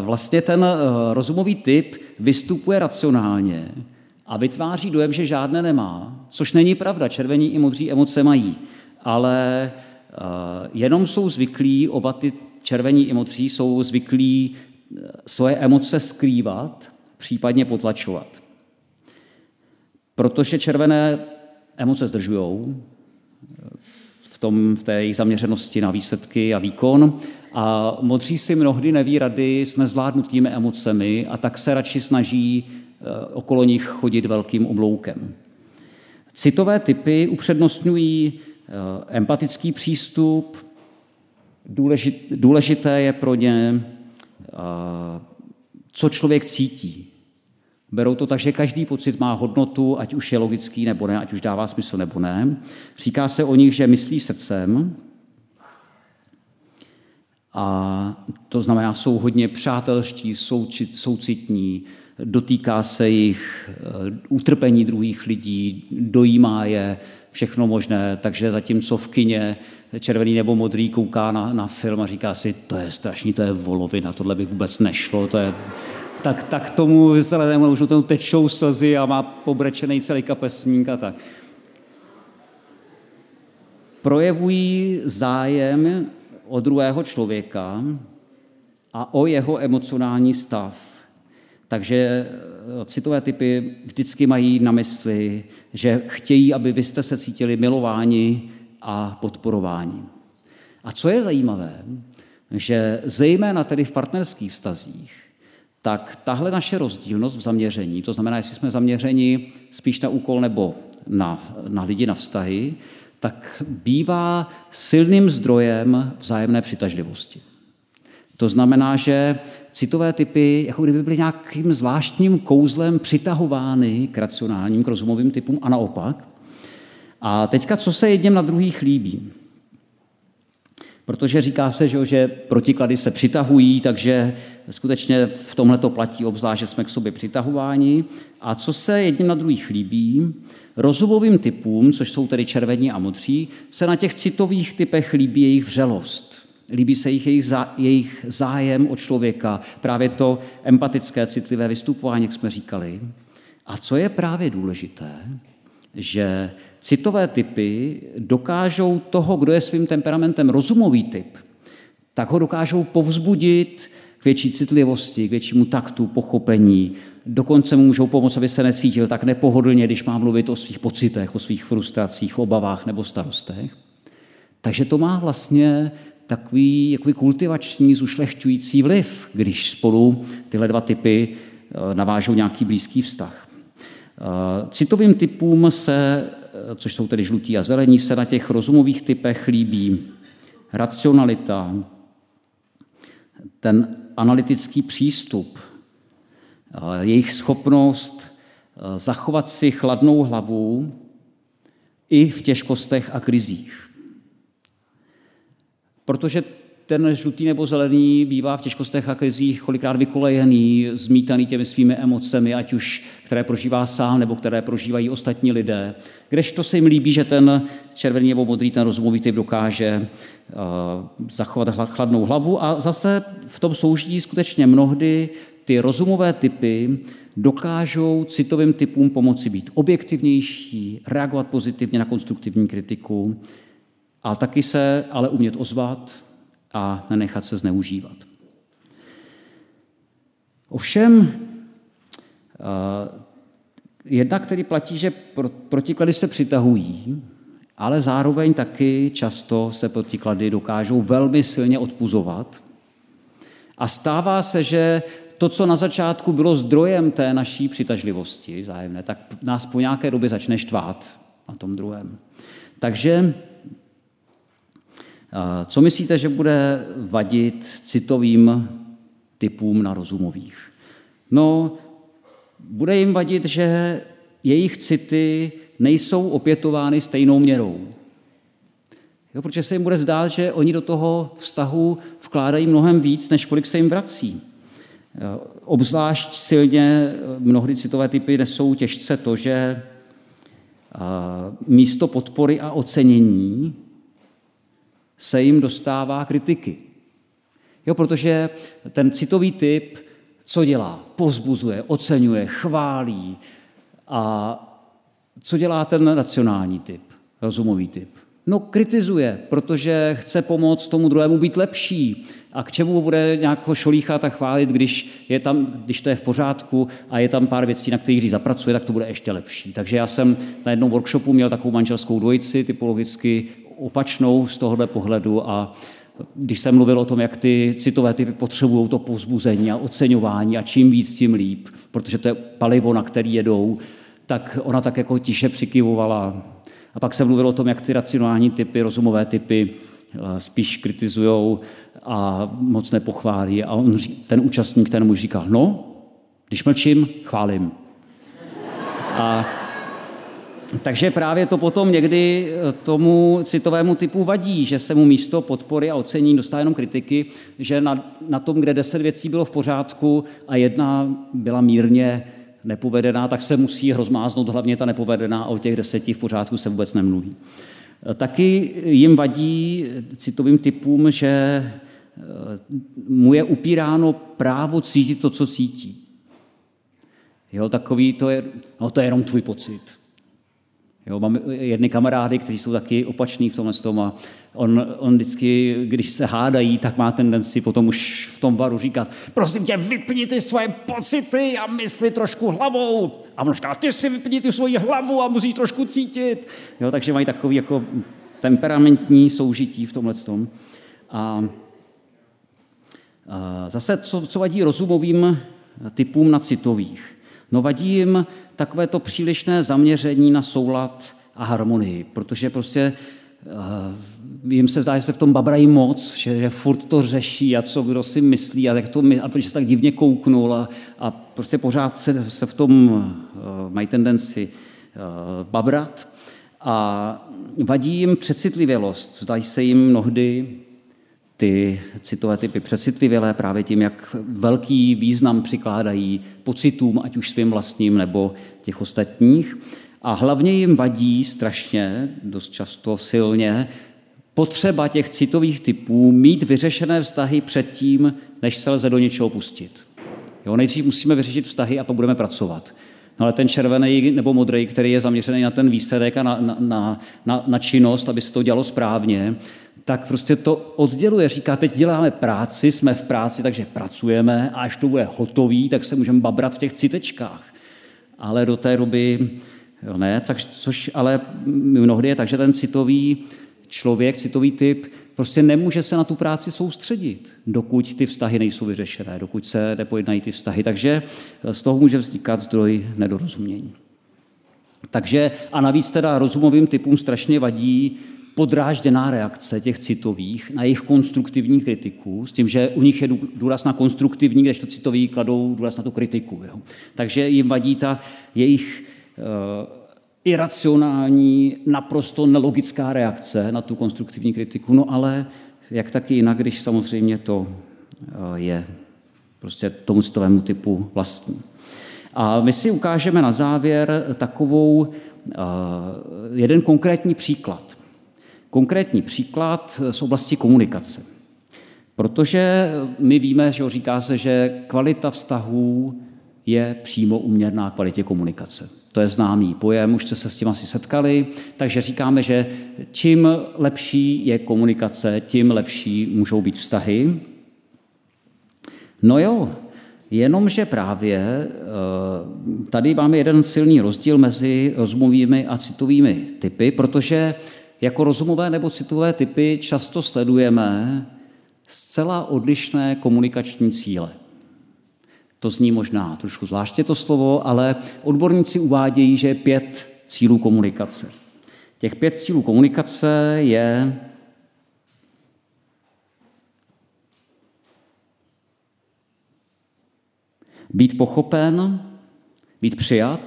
vlastně ten eh, rozumový typ vystupuje racionálně a vytváří dojem, že žádné nemá, což není pravda. Červení i modří emoce mají, ale jenom jsou zvyklí oba ty červení i modří jsou zvyklí eh, svoje emoce skrývat, případně potlačovat. Protože červené emoce zdržují eh, tom, v té jejich zaměřenosti na výsledky a výkon a modří si mnohdy neví rady s nezvládnutými emocemi a tak se radši snaží eh, okolo nich chodit velkým obloukem. Citové typy upřednostňují empatický přístup, Důležité je pro ně, co člověk cítí. Berou to tak, že každý pocit má hodnotu, ať už je logický nebo ne, ať už dává smysl nebo ne. Říká se o nich, že myslí srdcem, a to znamená, jsou hodně přátelští, soucitní, dotýká se jich eh, utrpení druhých lidí, dojímá je, všechno možné, takže zatímco v kině červený nebo modrý kouká na, na film a říká si, to je strašný, to je volovina, tohle by vůbec nešlo, to je... Tak, tak tomu zelenému už tomu tečou slzy a má pobrečený celý kapesník a tak. Projevují zájem o druhého člověka a o jeho emocionální stav. Takže eh, citové typy vždycky mají na mysli, že chtějí, aby vy jste se cítili milováni a podporování. A co je zajímavé, že zejména tedy v partnerských vztazích, tak tahle naše rozdílnost v zaměření, to znamená, jestli jsme zaměřeni spíš na úkol nebo na, na lidi, na vztahy, tak bývá silným zdrojem vzájemné přitažlivosti. To znamená, že citové typy jako kdyby byly nějakým zvláštním kouzlem přitahovány k racionálním, k rozumovým typům a naopak. A teďka, co se jedním na druhých líbí? Protože říká se, že protiklady se přitahují, takže skutečně v tomhle to platí obzvlášť, že jsme k sobě přitahováni. A co se jedním na druhých líbí? Rozumovým typům, což jsou tedy červení a modří, se na těch citových typech líbí jejich vřelost. Líbí se jich jejich, zá, jejich zájem o člověka, právě to empatické, citlivé vystupování, jak jsme říkali. A co je právě důležité, že citové typy dokážou toho, kdo je svým temperamentem rozumový typ, tak ho dokážou povzbudit k větší citlivosti, k většímu taktu, pochopení. Dokonce mu můžou pomoct, aby se necítil tak nepohodlně, když má mluvit o svých pocitech, o svých frustracích, obavách nebo starostech. Takže to má vlastně takový jakoby kultivační, zušlechťující vliv, když spolu tyhle dva typy eh, navážou nějaký blízký vztah. Eh, citovým typům se, což jsou tedy žlutí a zelení, se na těch rozumových typech líbí. Racionalita, ten analytický přístup, jejich schopnost zachovat si chladnou hlavu i v těžkostech a krizích. Protože ten žlutý nebo zelený bývá v těžkostech a krizích kolikrát vykolejený, zmítaný těmi svými emocemi, ať už které prožívá sám nebo které prožívají ostatní lidé. Kdežto se jim líbí, že ten červený nebo modrý, ten rozumový typ dokáže uh, zachovat chladnou hlavu a zase v tom soužití skutečně mnohdy ty rozumové typy dokážou citovým typům pomoci být objektivnější, reagovat pozitivně na konstruktivní kritiku, a taky se ale umět ozvat a nenechat se zneužívat. Ovšem, eh, jednak tedy platí, že protiklady se přitahují, ale zároveň taky často se protiklady dokážou velmi silně odpuzovat. A stává se, že to, co na začátku bylo zdrojem té naší přitažlivosti zájemné, tak nás po nějaké době začne štvát na tom druhém. Takže co myslíte, že bude vadit citovým typům na rozumových? No, bude jim vadit, že jejich city nejsou opětovány stejnou měrou. Jo, protože se jim bude zdát, že oni do toho vztahu vkládají mnohem víc, než kolik se jim vrací. Obzvlášť silně mnohdy citové typy nesou těžce to, že místo podpory a ocenění se jim dostává kritiky. Jo, protože ten citový typ, co dělá? Povzbuzuje, oceňuje, chválí. A co dělá ten nacionální typ, rozumový typ? No kritizuje, protože chce pomoct tomu druhému být lepší. A k čemu bude nějakého šolíchat a chválit, když, je tam, když to je v pořádku a je tam pár věcí, na kterých zapracuje, tak to bude ještě lepší. Takže já jsem na jednom workshopu měl takovou manželskou dvojici, typologicky opačnou z tohohle pohledu a když jsem mluvil o tom, jak ty citové typy potřebují to povzbuzení a oceňování a čím víc, tím líp, protože to je palivo, na který jedou, tak ona tak jako tiše přikyvovala. A pak jsem mluvil o tom, jak ty racionální typy, rozumové typy eh, spíš kritizují a moc nepochválí. A on, ten účastník ten mu říkal, no, když mlčím, chválím. A takže právě to potom někdy eh, tomu citovému typu vadí, že se mu místo podpory a ocení dostá jenom kritiky, že na, na tom, kde deset věcí bylo v pořádku a jedna byla mírně nepovedená, tak se musí rozmáznout hlavně ta nepovedená a o těch deseti v pořádku se vůbec nemluví. Eh, taky jim vadí citovým typům, že eh, mu je upíráno právo cítit to, co cítí. Jo, takový to je, no to je jenom tvůj pocit. Jo, mám jedny kamarády, kteří jsou taky opační v tomhle tom a on, on vždycky, když se hádají, tak má tendenci potom už v tom varu říkat, prosím tě, vypni ty svoje pocity a mysli trošku hlavou. A on říká, ty si vypni ty svoji hlavu a musíš trošku cítit. Jo, takže mají takový jako temperamentní soužití v tomhle tom. A, a zase, co, co vadí rozumovým typům na citových? No vadí jim takové to přílišné zaměření na soulad a harmonii, protože prostě uh, jim se zdá, že se v tom babrají moc, že, že furt to řeší a co kdo si myslí a, jak to, a protože se tak divně kouknul a, a prostě pořád se, se v tom uh, mají tendenci uh, babrat a vadí jim přecitlivělost. Zdají se jim mnohdy ty citové typy přecitlivělé právě tím, jak velký význam přikládají pocitům, ať už svým vlastním nebo těch ostatních. A hlavně jim vadí strašně, dost často silně, potřeba těch citových typů mít vyřešené vztahy předtím, než se lze do něčeho pustit. Jo, nejdřív musíme vyřešit vztahy a pak budeme pracovat. No ale ten červený nebo modrý, který je zaměřený na ten výsledek a na, na, na, na činnost, aby se to dělalo správně, tak prostě to odděluje. Říká, teď děláme práci, jsme v práci, takže pracujeme a až to bude hotový, tak se můžeme babrat v těch citečkách. Ale do té doby jo, ne, tak, což ale mnohdy je tak, že ten citový člověk, citový typ, prostě nemůže se na tu práci soustředit, dokud ty vztahy nejsou vyřešené, dokud se nepojednají ty vztahy. Takže z toho může vznikat zdroj nedorozumění. Takže a navíc teda rozumovým typům strašně vadí podrážděná reakce těch citových na jejich konstruktivní kritiku, s tím, že u nich je důraz na konstruktivní, když to citoví kladou důraz na tu kritiku. Jo. Takže jim vadí ta jejich uh, iracionální, naprosto nelogická reakce na tu konstruktivní kritiku, no ale jak taky jinak, když samozřejmě to uh, je prostě tomu citovému typu vlastní. A my si ukážeme na závěr takovou uh, jeden konkrétní příklad. Konkrétní příklad z oblasti komunikace. Protože my víme, že říká se, že kvalita vztahů je přímo uměrná kvalitě komunikace. To je známý pojem, už jste se s tím asi setkali, takže říkáme, že čím lepší je komunikace, tím lepší můžou být vztahy. No jo, jenomže právě eh, tady máme jeden silný rozdíl mezi rozumovými a citovými typy, protože jako rozumové nebo citové typy často sledujeme zcela odlišné komunikační cíle. To zní možná trošku zvláště to slovo, ale odborníci uvádějí, že je pět cílů komunikace. Těch pět cílů komunikace je být pochopen, být přijat,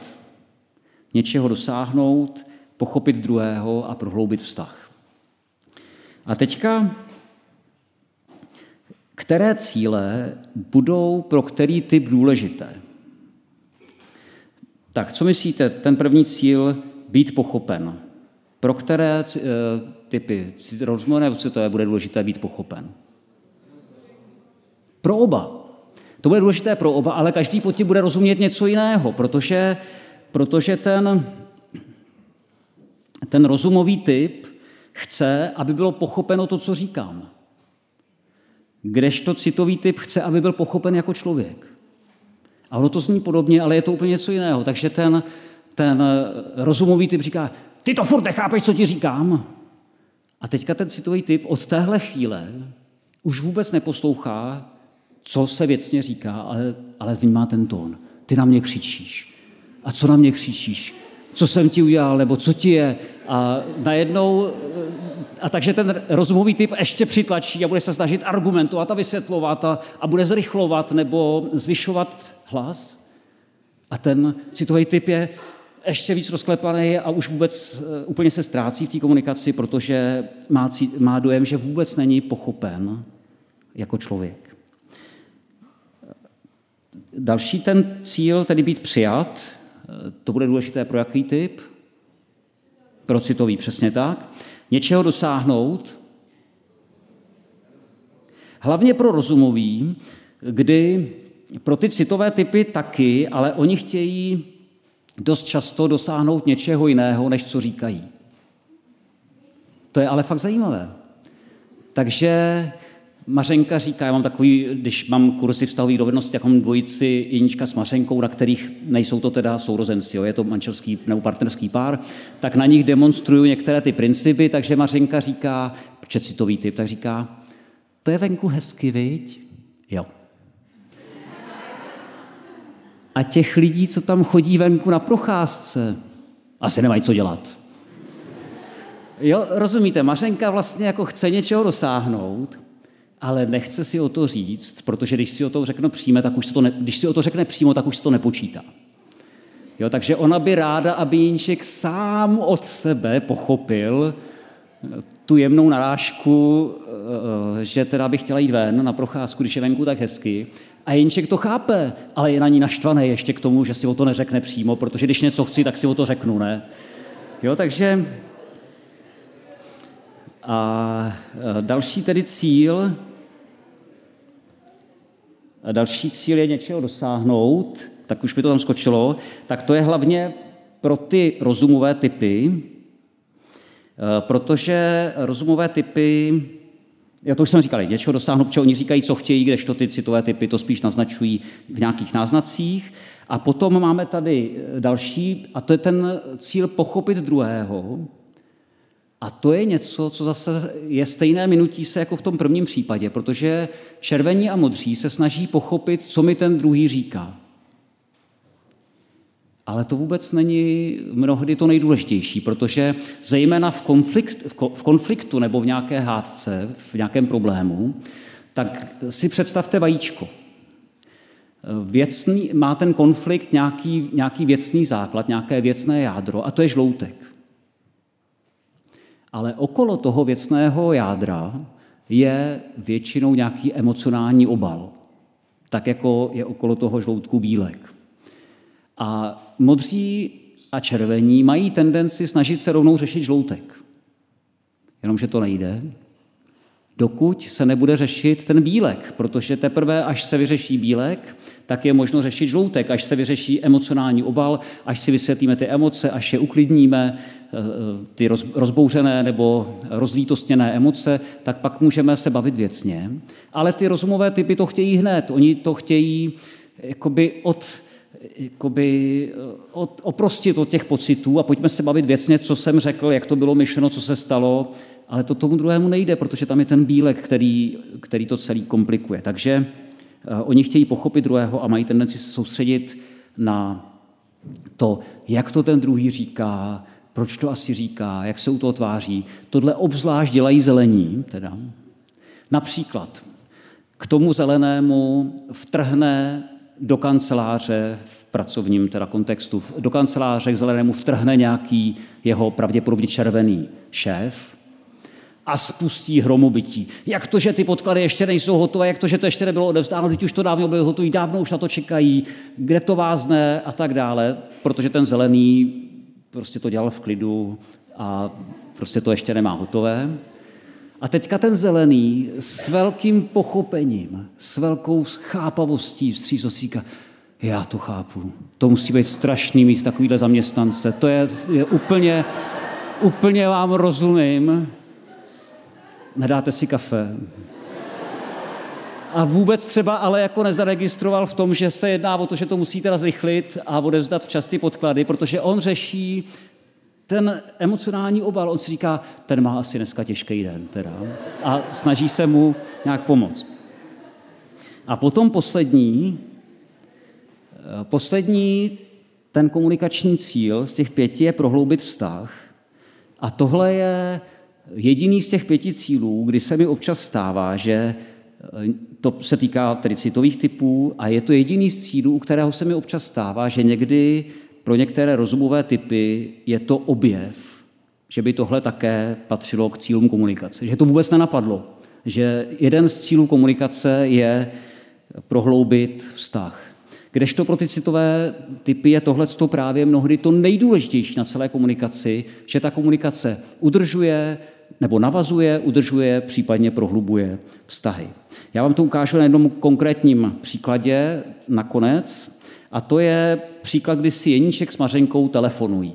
něčeho dosáhnout, pochopit druhého a prohloubit vztah. A teďka, které cíle budou pro který typ důležité? Tak, co myslíte, ten první cíl být pochopen? Pro které eh, typy rozmoru nebo to bude důležité být pochopen? Pro oba. To bude důležité pro oba, ale každý pod tím bude rozumět něco jiného, protože, protože ten, ten rozumový typ chce, aby bylo pochopeno to, co říkám. Kdežto citový typ chce, aby byl pochopen jako člověk. A ono to zní podobně, ale je to úplně něco jiného. Takže ten, ten rozumový typ říká, ty to furt nechápeš, co ti říkám. A teďka ten citový typ od téhle chvíle už vůbec neposlouchá, co se věcně říká, ale, ale vnímá ten tón. Ty na mě křičíš. A co na mě křičíš? Co jsem ti udělal, nebo co ti je? A najednou, a takže ten rozumový typ ještě přitlačí a bude se snažit argumentovat a vysvětlovat a, a bude zrychlovat nebo zvyšovat hlas. A ten citový typ je ještě víc rozklepaný a už vůbec eh, úplně se ztrácí v té komunikaci, protože má, má dojem, že vůbec není pochopen jako člověk. Další ten cíl, tedy být přijat, eh, to bude důležité pro jaký typ? Pro citový, přesně tak. Něčeho dosáhnout, hlavně pro rozumový, kdy pro ty citové typy taky, ale oni chtějí dost často dosáhnout něčeho jiného, než co říkají. To je ale fakt zajímavé. Takže Mařenka říká, já mám takový, když mám kurzy vztahových dovedností, jako mám dvojici Jinička s Mařenkou, na kterých nejsou to teda sourozenci, jo, je to manželský nebo partnerský pár, tak na nich demonstruju některé ty principy, takže Mařenka říká, citový typ, tak říká, to je venku hezky, viď? Jo. A těch lidí, co tam chodí venku na procházce, asi nemají co dělat. Jo, rozumíte, Mařenka vlastně jako chce něčeho dosáhnout, ale nechce si o to říct, protože když si o to řekne přímo, tak už to ne, když si o to řekne přímo, tak už se to nepočítá. Jo, takže ona by ráda, aby Jinček sám od sebe pochopil eh, tu jemnou narážku, eh, že teda by chtěla jít ven na procházku, když je venku tak hezky. A Jinček to chápe, ale je na ní naštvaný ještě k tomu, že si o to neřekne přímo, protože když něco chci, tak si o to řeknu, ne? Jo, takže a eh, další tedy cíl další cíl je něčeho dosáhnout, tak už mi to tam skočilo, tak to je hlavně pro ty rozumové typy, eh, protože rozumové typy, já to už jsem říkal, něčeho dosáhnout, protože oni říkají, co chtějí, kdežto ty citové typy to spíš naznačují v nějakých náznacích. A potom máme tady další, a to je ten cíl pochopit druhého, a to je něco, co zase je stejné minutí se jako v tom prvním případě, protože červení a modří se snaží pochopit, co mi ten druhý říká. Ale to vůbec není mnohdy to nejdůležitější, protože zejména v, konflikt, v konfliktu nebo v nějaké hádce, v nějakém problému, tak si představte vajíčko. Věcný, má ten konflikt nějaký, nějaký věcný základ, nějaké věcné jádro a to je žloutek. Ale okolo toho věcného jádra je většinou nějaký emocionální obal, tak jako je okolo toho žloutku bílek. A modří a červení mají tendenci snažit se rovnou řešit žloutek. Jenomže to nejde, dokud se nebude řešit ten bílek, protože teprve, až se vyřeší bílek, tak je možno řešit žloutek, až se vyřeší emocionální obal, až si vysvětlíme ty emoce, až je uklidníme, eh, ty rozbouřené nebo rozlítostněné emoce, tak pak můžeme se bavit věcně. Ale ty rozumové typy to chtějí hned. Oni to chtějí jakoby od, jakoby eh, od, oprostit od těch pocitů a pojďme se bavit věcně, co jsem řekl, jak to bylo myšleno, co se stalo, ale to tomu druhému nejde, protože tam je ten bílek, který, který to celý komplikuje. Takže oni chtějí pochopit druhého a mají tendenci se soustředit na to, jak to ten druhý říká, proč to asi říká, jak se u toho tváří. Tohle obzvlášť dělají zelení. Teda. Například k tomu zelenému vtrhne do kanceláře v pracovním teda kontextu, do kanceláře k zelenému vtrhne nějaký jeho pravděpodobně červený šéf a spustí hromobytí. Jak to, že ty podklady ještě nejsou hotové, jak to, že to ještě nebylo odevzdáno, teď už to dávno bylo hotové, dávno už na to čekají, kde to vázne a tak dále, protože ten zelený prostě to dělal v klidu a prostě to ještě nemá hotové. A teďka ten zelený s velkým pochopením, s velkou chápavostí vstříc já to chápu. To musí být strašný mít takovýhle zaměstnance. To je, je úplně, úplně vám rozumím. Nedáte si kafe. A vůbec třeba ale jako nezaregistroval v tom, že se jedná o to, že to musí teda zrychlit a odevzdat včas ty podklady, protože on řeší ten emocionální obal, on si říká, ten má asi dneska těžký den teda, a snaží se mu nějak pomoct. A potom poslední, eh, poslední ten komunikační cíl z těch pěti je prohloubit vztah. A tohle je jediný z těch pěti cílů, kdy se mi občas stává, že eh, to se týká tedy citových typů a je to jediný z cílů, u kterého se mi občas stává, že někdy pro některé rozumové typy je to objev, že by tohle také patřilo k cílům komunikace. Že to vůbec nenapadlo. Že jeden z cílů komunikace je prohloubit vztah. Kdežto pro ty citové typy je tohle právě mnohdy to nejdůležitější na celé komunikaci, že ta komunikace udržuje nebo navazuje, udržuje, případně prohlubuje vztahy. Já vám to ukážu na jednom konkrétním příkladě nakonec. A to je příklad, kdy si Jeníček s Mařenkou telefonují.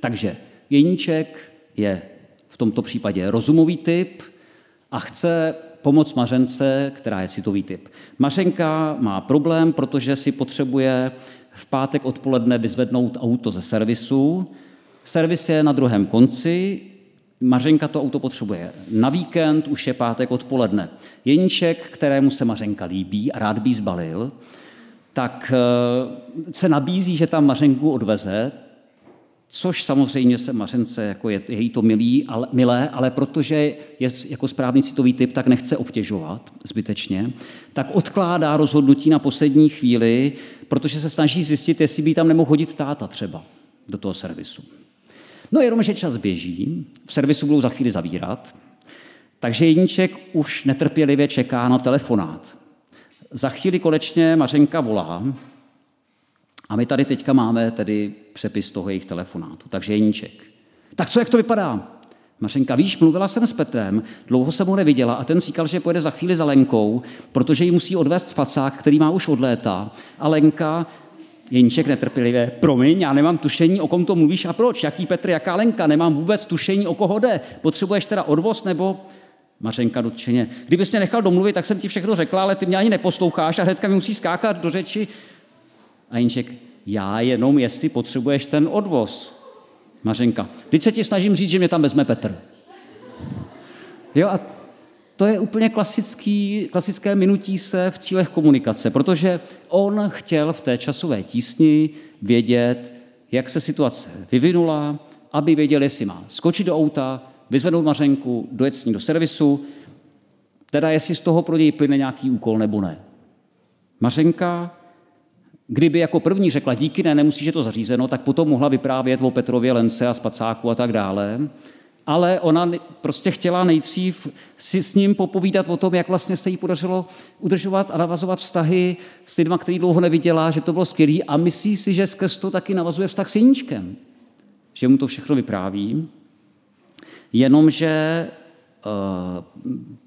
Takže Jeníček je v tomto případě rozumový typ a chce pomoct Mařence, která je citový typ. Mařenka má problém, protože si potřebuje v pátek odpoledne vyzvednout auto ze servisu. Servis je na druhém konci, Mařenka to auto potřebuje na víkend, už je pátek odpoledne. Jeníček, kterému se Mařenka líbí a rád by zbalil, tak eh, se nabízí, že tam Mařenku odveze, což samozřejmě se Mařence jako je, je jí to milý, ale, milé, ale protože je jako správný citový typ, tak nechce obtěžovat zbytečně, tak odkládá rozhodnutí na poslední chvíli, protože se snaží zjistit, jestli by tam nemohl chodit táta třeba do toho servisu. No jenom, že čas běží, v servisu budou za chvíli zavírat, takže jedniček už netrpělivě čeká na telefonát. Za chvíli konečně Mařenka volá a my tady teďka máme tedy přepis toho jejich telefonátu. Takže Jeníček. Tak co, jak to vypadá? Mařenka, víš, mluvila jsem s Petrem, dlouho jsem ho neviděla a ten říkal, že pojede za chvíli za Lenkou, protože ji musí odvést spacák, který má už od léta. A Lenka, Jeníček netrpělivě, promiň, já nemám tušení, o kom to mluvíš a proč, jaký Petr, jaká Lenka, nemám vůbec tušení, o koho jde. Potřebuješ teda odvoz nebo Mařenka dotčeně. Kdybys mě nechal domluvit, tak jsem ti všechno řekla, ale ty mě ani neposloucháš a hnedka mi musí skákat do řeči. A Jinček, já jenom, jestli potřebuješ ten odvoz. Mařenka, teď se ti snažím říct, že mě tam vezme Petr. Jo, a to je úplně klasický, klasické minutí se v cílech komunikace, protože on chtěl v té časové tísni vědět, jak se situace vyvinula, aby věděl, jestli má skočit do auta, vyzvednout Mařenku, dojet s ní do servisu, teda jestli z toho pro něj plyne nějaký úkol nebo ne. Mařenka, kdyby jako první řekla díky ne, nemusí, že to zařízeno, tak potom mohla vyprávět o Petrově Lence a Spacáku a tak dále. Ale ona prostě chtěla nejdřív si s ním popovídat o tom, jak vlastně se jí podařilo udržovat a navazovat vztahy s lidmi, který dlouho neviděla, že to bylo skvělé a myslí si, že skrz to taky navazuje vztah s Jeníčkem. Že mu to všechno vypráví. Jenomže eh,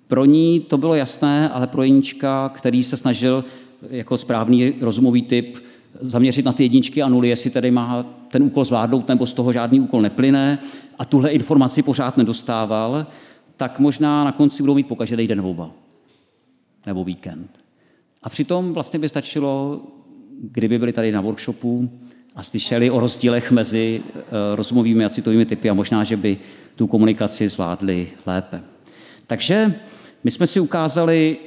pro ní to bylo jasné, ale pro Jeníčka, který se snažil jako správný rozumový typ zaměřit na ty jedničky a nuly, jestli tedy má ten úkol zvládnout, nebo z toho žádný úkol neplyne a tuhle informaci pořád nedostával, tak možná na konci budou mít pokaždé den oba. Nebo víkend. A přitom vlastně by stačilo, kdyby byli tady na workshopu a slyšeli o rozdílech mezi eh, rozumovými a citovými typy a možná, že by tu komunikaci zvládli lépe. Takže my jsme si ukázali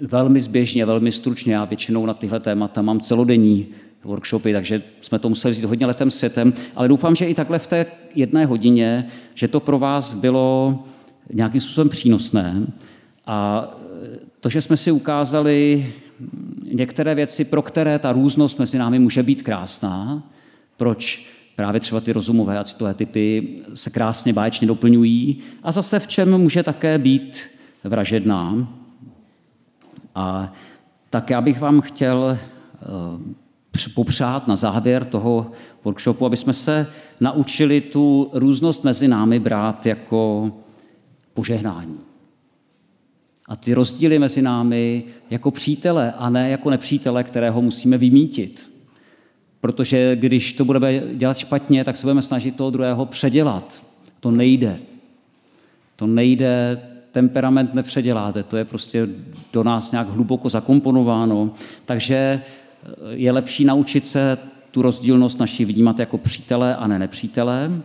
velmi zběžně, velmi stručně, já většinou na tyhle témata mám celodenní workshopy, takže jsme to museli vzít hodně letem světem, ale doufám, že i takhle v té jedné hodině, že to pro vás bylo nějakým způsobem přínosné a to, že jsme si ukázali některé věci, pro které ta různost mezi námi může být krásná, proč právě třeba ty rozumové a citové typy se krásně báječně doplňují a zase v čem může také být vražedná. A tak já bych vám chtěl eh, popřát na závěr toho workshopu, aby jsme se naučili tu různost mezi námi brát jako požehnání. A ty rozdíly mezi námi jako přítele a ne jako nepřítele, kterého musíme vymítit. Protože když to budeme dělat špatně, tak se budeme snažit toho druhého předělat. To nejde. To nejde, temperament nepředěláte, to je prostě do nás nějak hluboko zakomponováno. Takže je lepší naučit se tu rozdílnost naši vnímat jako přítele a ne nepřítele.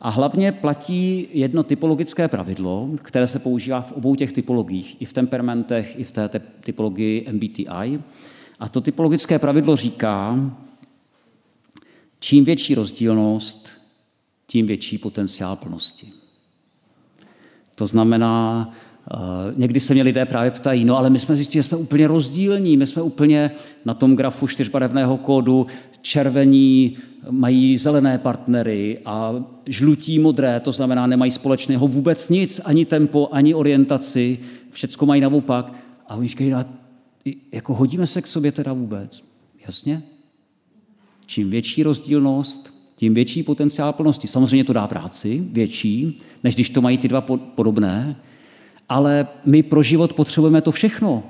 A hlavně platí jedno typologické pravidlo, které se používá v obou těch typologiích, i v temperamentech, i v té typologii MBTI. A to typologické pravidlo říká, čím větší rozdílnost, tím větší potenciál plnosti. To znamená, eh, někdy se mě lidé právě ptají, no ale my jsme zjistili, že jsme úplně rozdílní, my jsme úplně na tom grafu čtyřbarevného kódu červení mají zelené partnery a žlutí modré, to znamená, nemají společného vůbec nic, ani tempo, ani orientaci, všecko mají naopak. A oni říkají, no, jako hodíme se k sobě teda vůbec. Jasně? Čím větší rozdílnost, tím větší potenciál plnosti. Samozřejmě to dá práci, větší, než když to mají ty dva podobné, ale my pro život potřebujeme to všechno.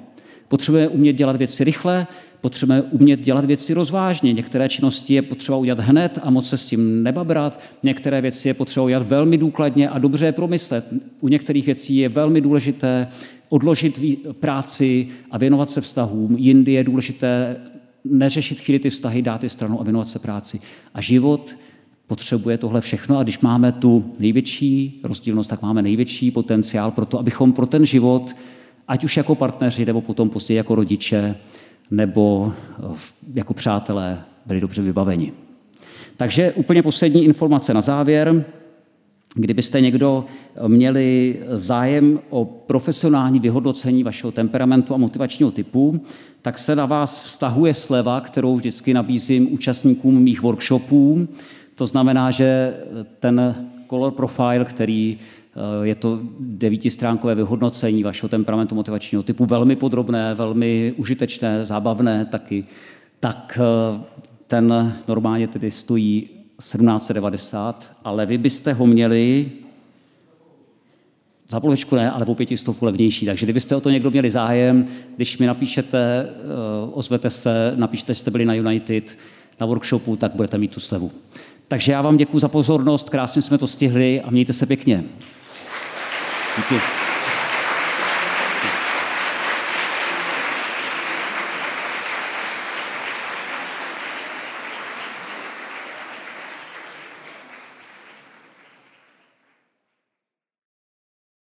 Potřebujeme umět dělat věci rychle, potřebujeme umět dělat věci rozvážně. Některé činnosti je potřeba udělat hned a moc se s tím nebabrat. Některé věci je potřeba udělat velmi důkladně a dobře je promyslet. U některých věcí je velmi důležité odložit práci a věnovat se vztahům. Jindy je důležité neřešit chvíli ty vztahy, dát je stranu a věnovat se práci. A život potřebuje tohle všechno a když máme tu největší rozdílnost, tak máme největší potenciál pro to, abychom pro ten život, ať už jako partneři, nebo potom později jako rodiče, nebo eh, jako přátelé, byli dobře vybaveni. Takže úplně poslední informace na závěr. Kdybyste někdo měli zájem o profesionální vyhodnocení vašeho temperamentu a motivačního typu, tak se na vás vztahuje sleva, kterou vždycky nabízím účastníkům mých workshopů. To znamená, že ten color profile, který eh, je to devítistránkové vyhodnocení vašeho temperamentu motivačního typu, velmi podrobné, velmi užitečné, zábavné taky, tak eh, ten normálně tedy stojí 1790, ale vy byste ho měli za polovičku ne, ale po pětistovku levnější. Takže kdybyste o to někdo měli zájem, když mi napíšete, eh, ozvete se, napíšte, že jste byli na United, na workshopu, tak budete mít tu slevu. Takže já vám děkuji za pozornost, krásně jsme to stihli a mějte se pěkně. Díky.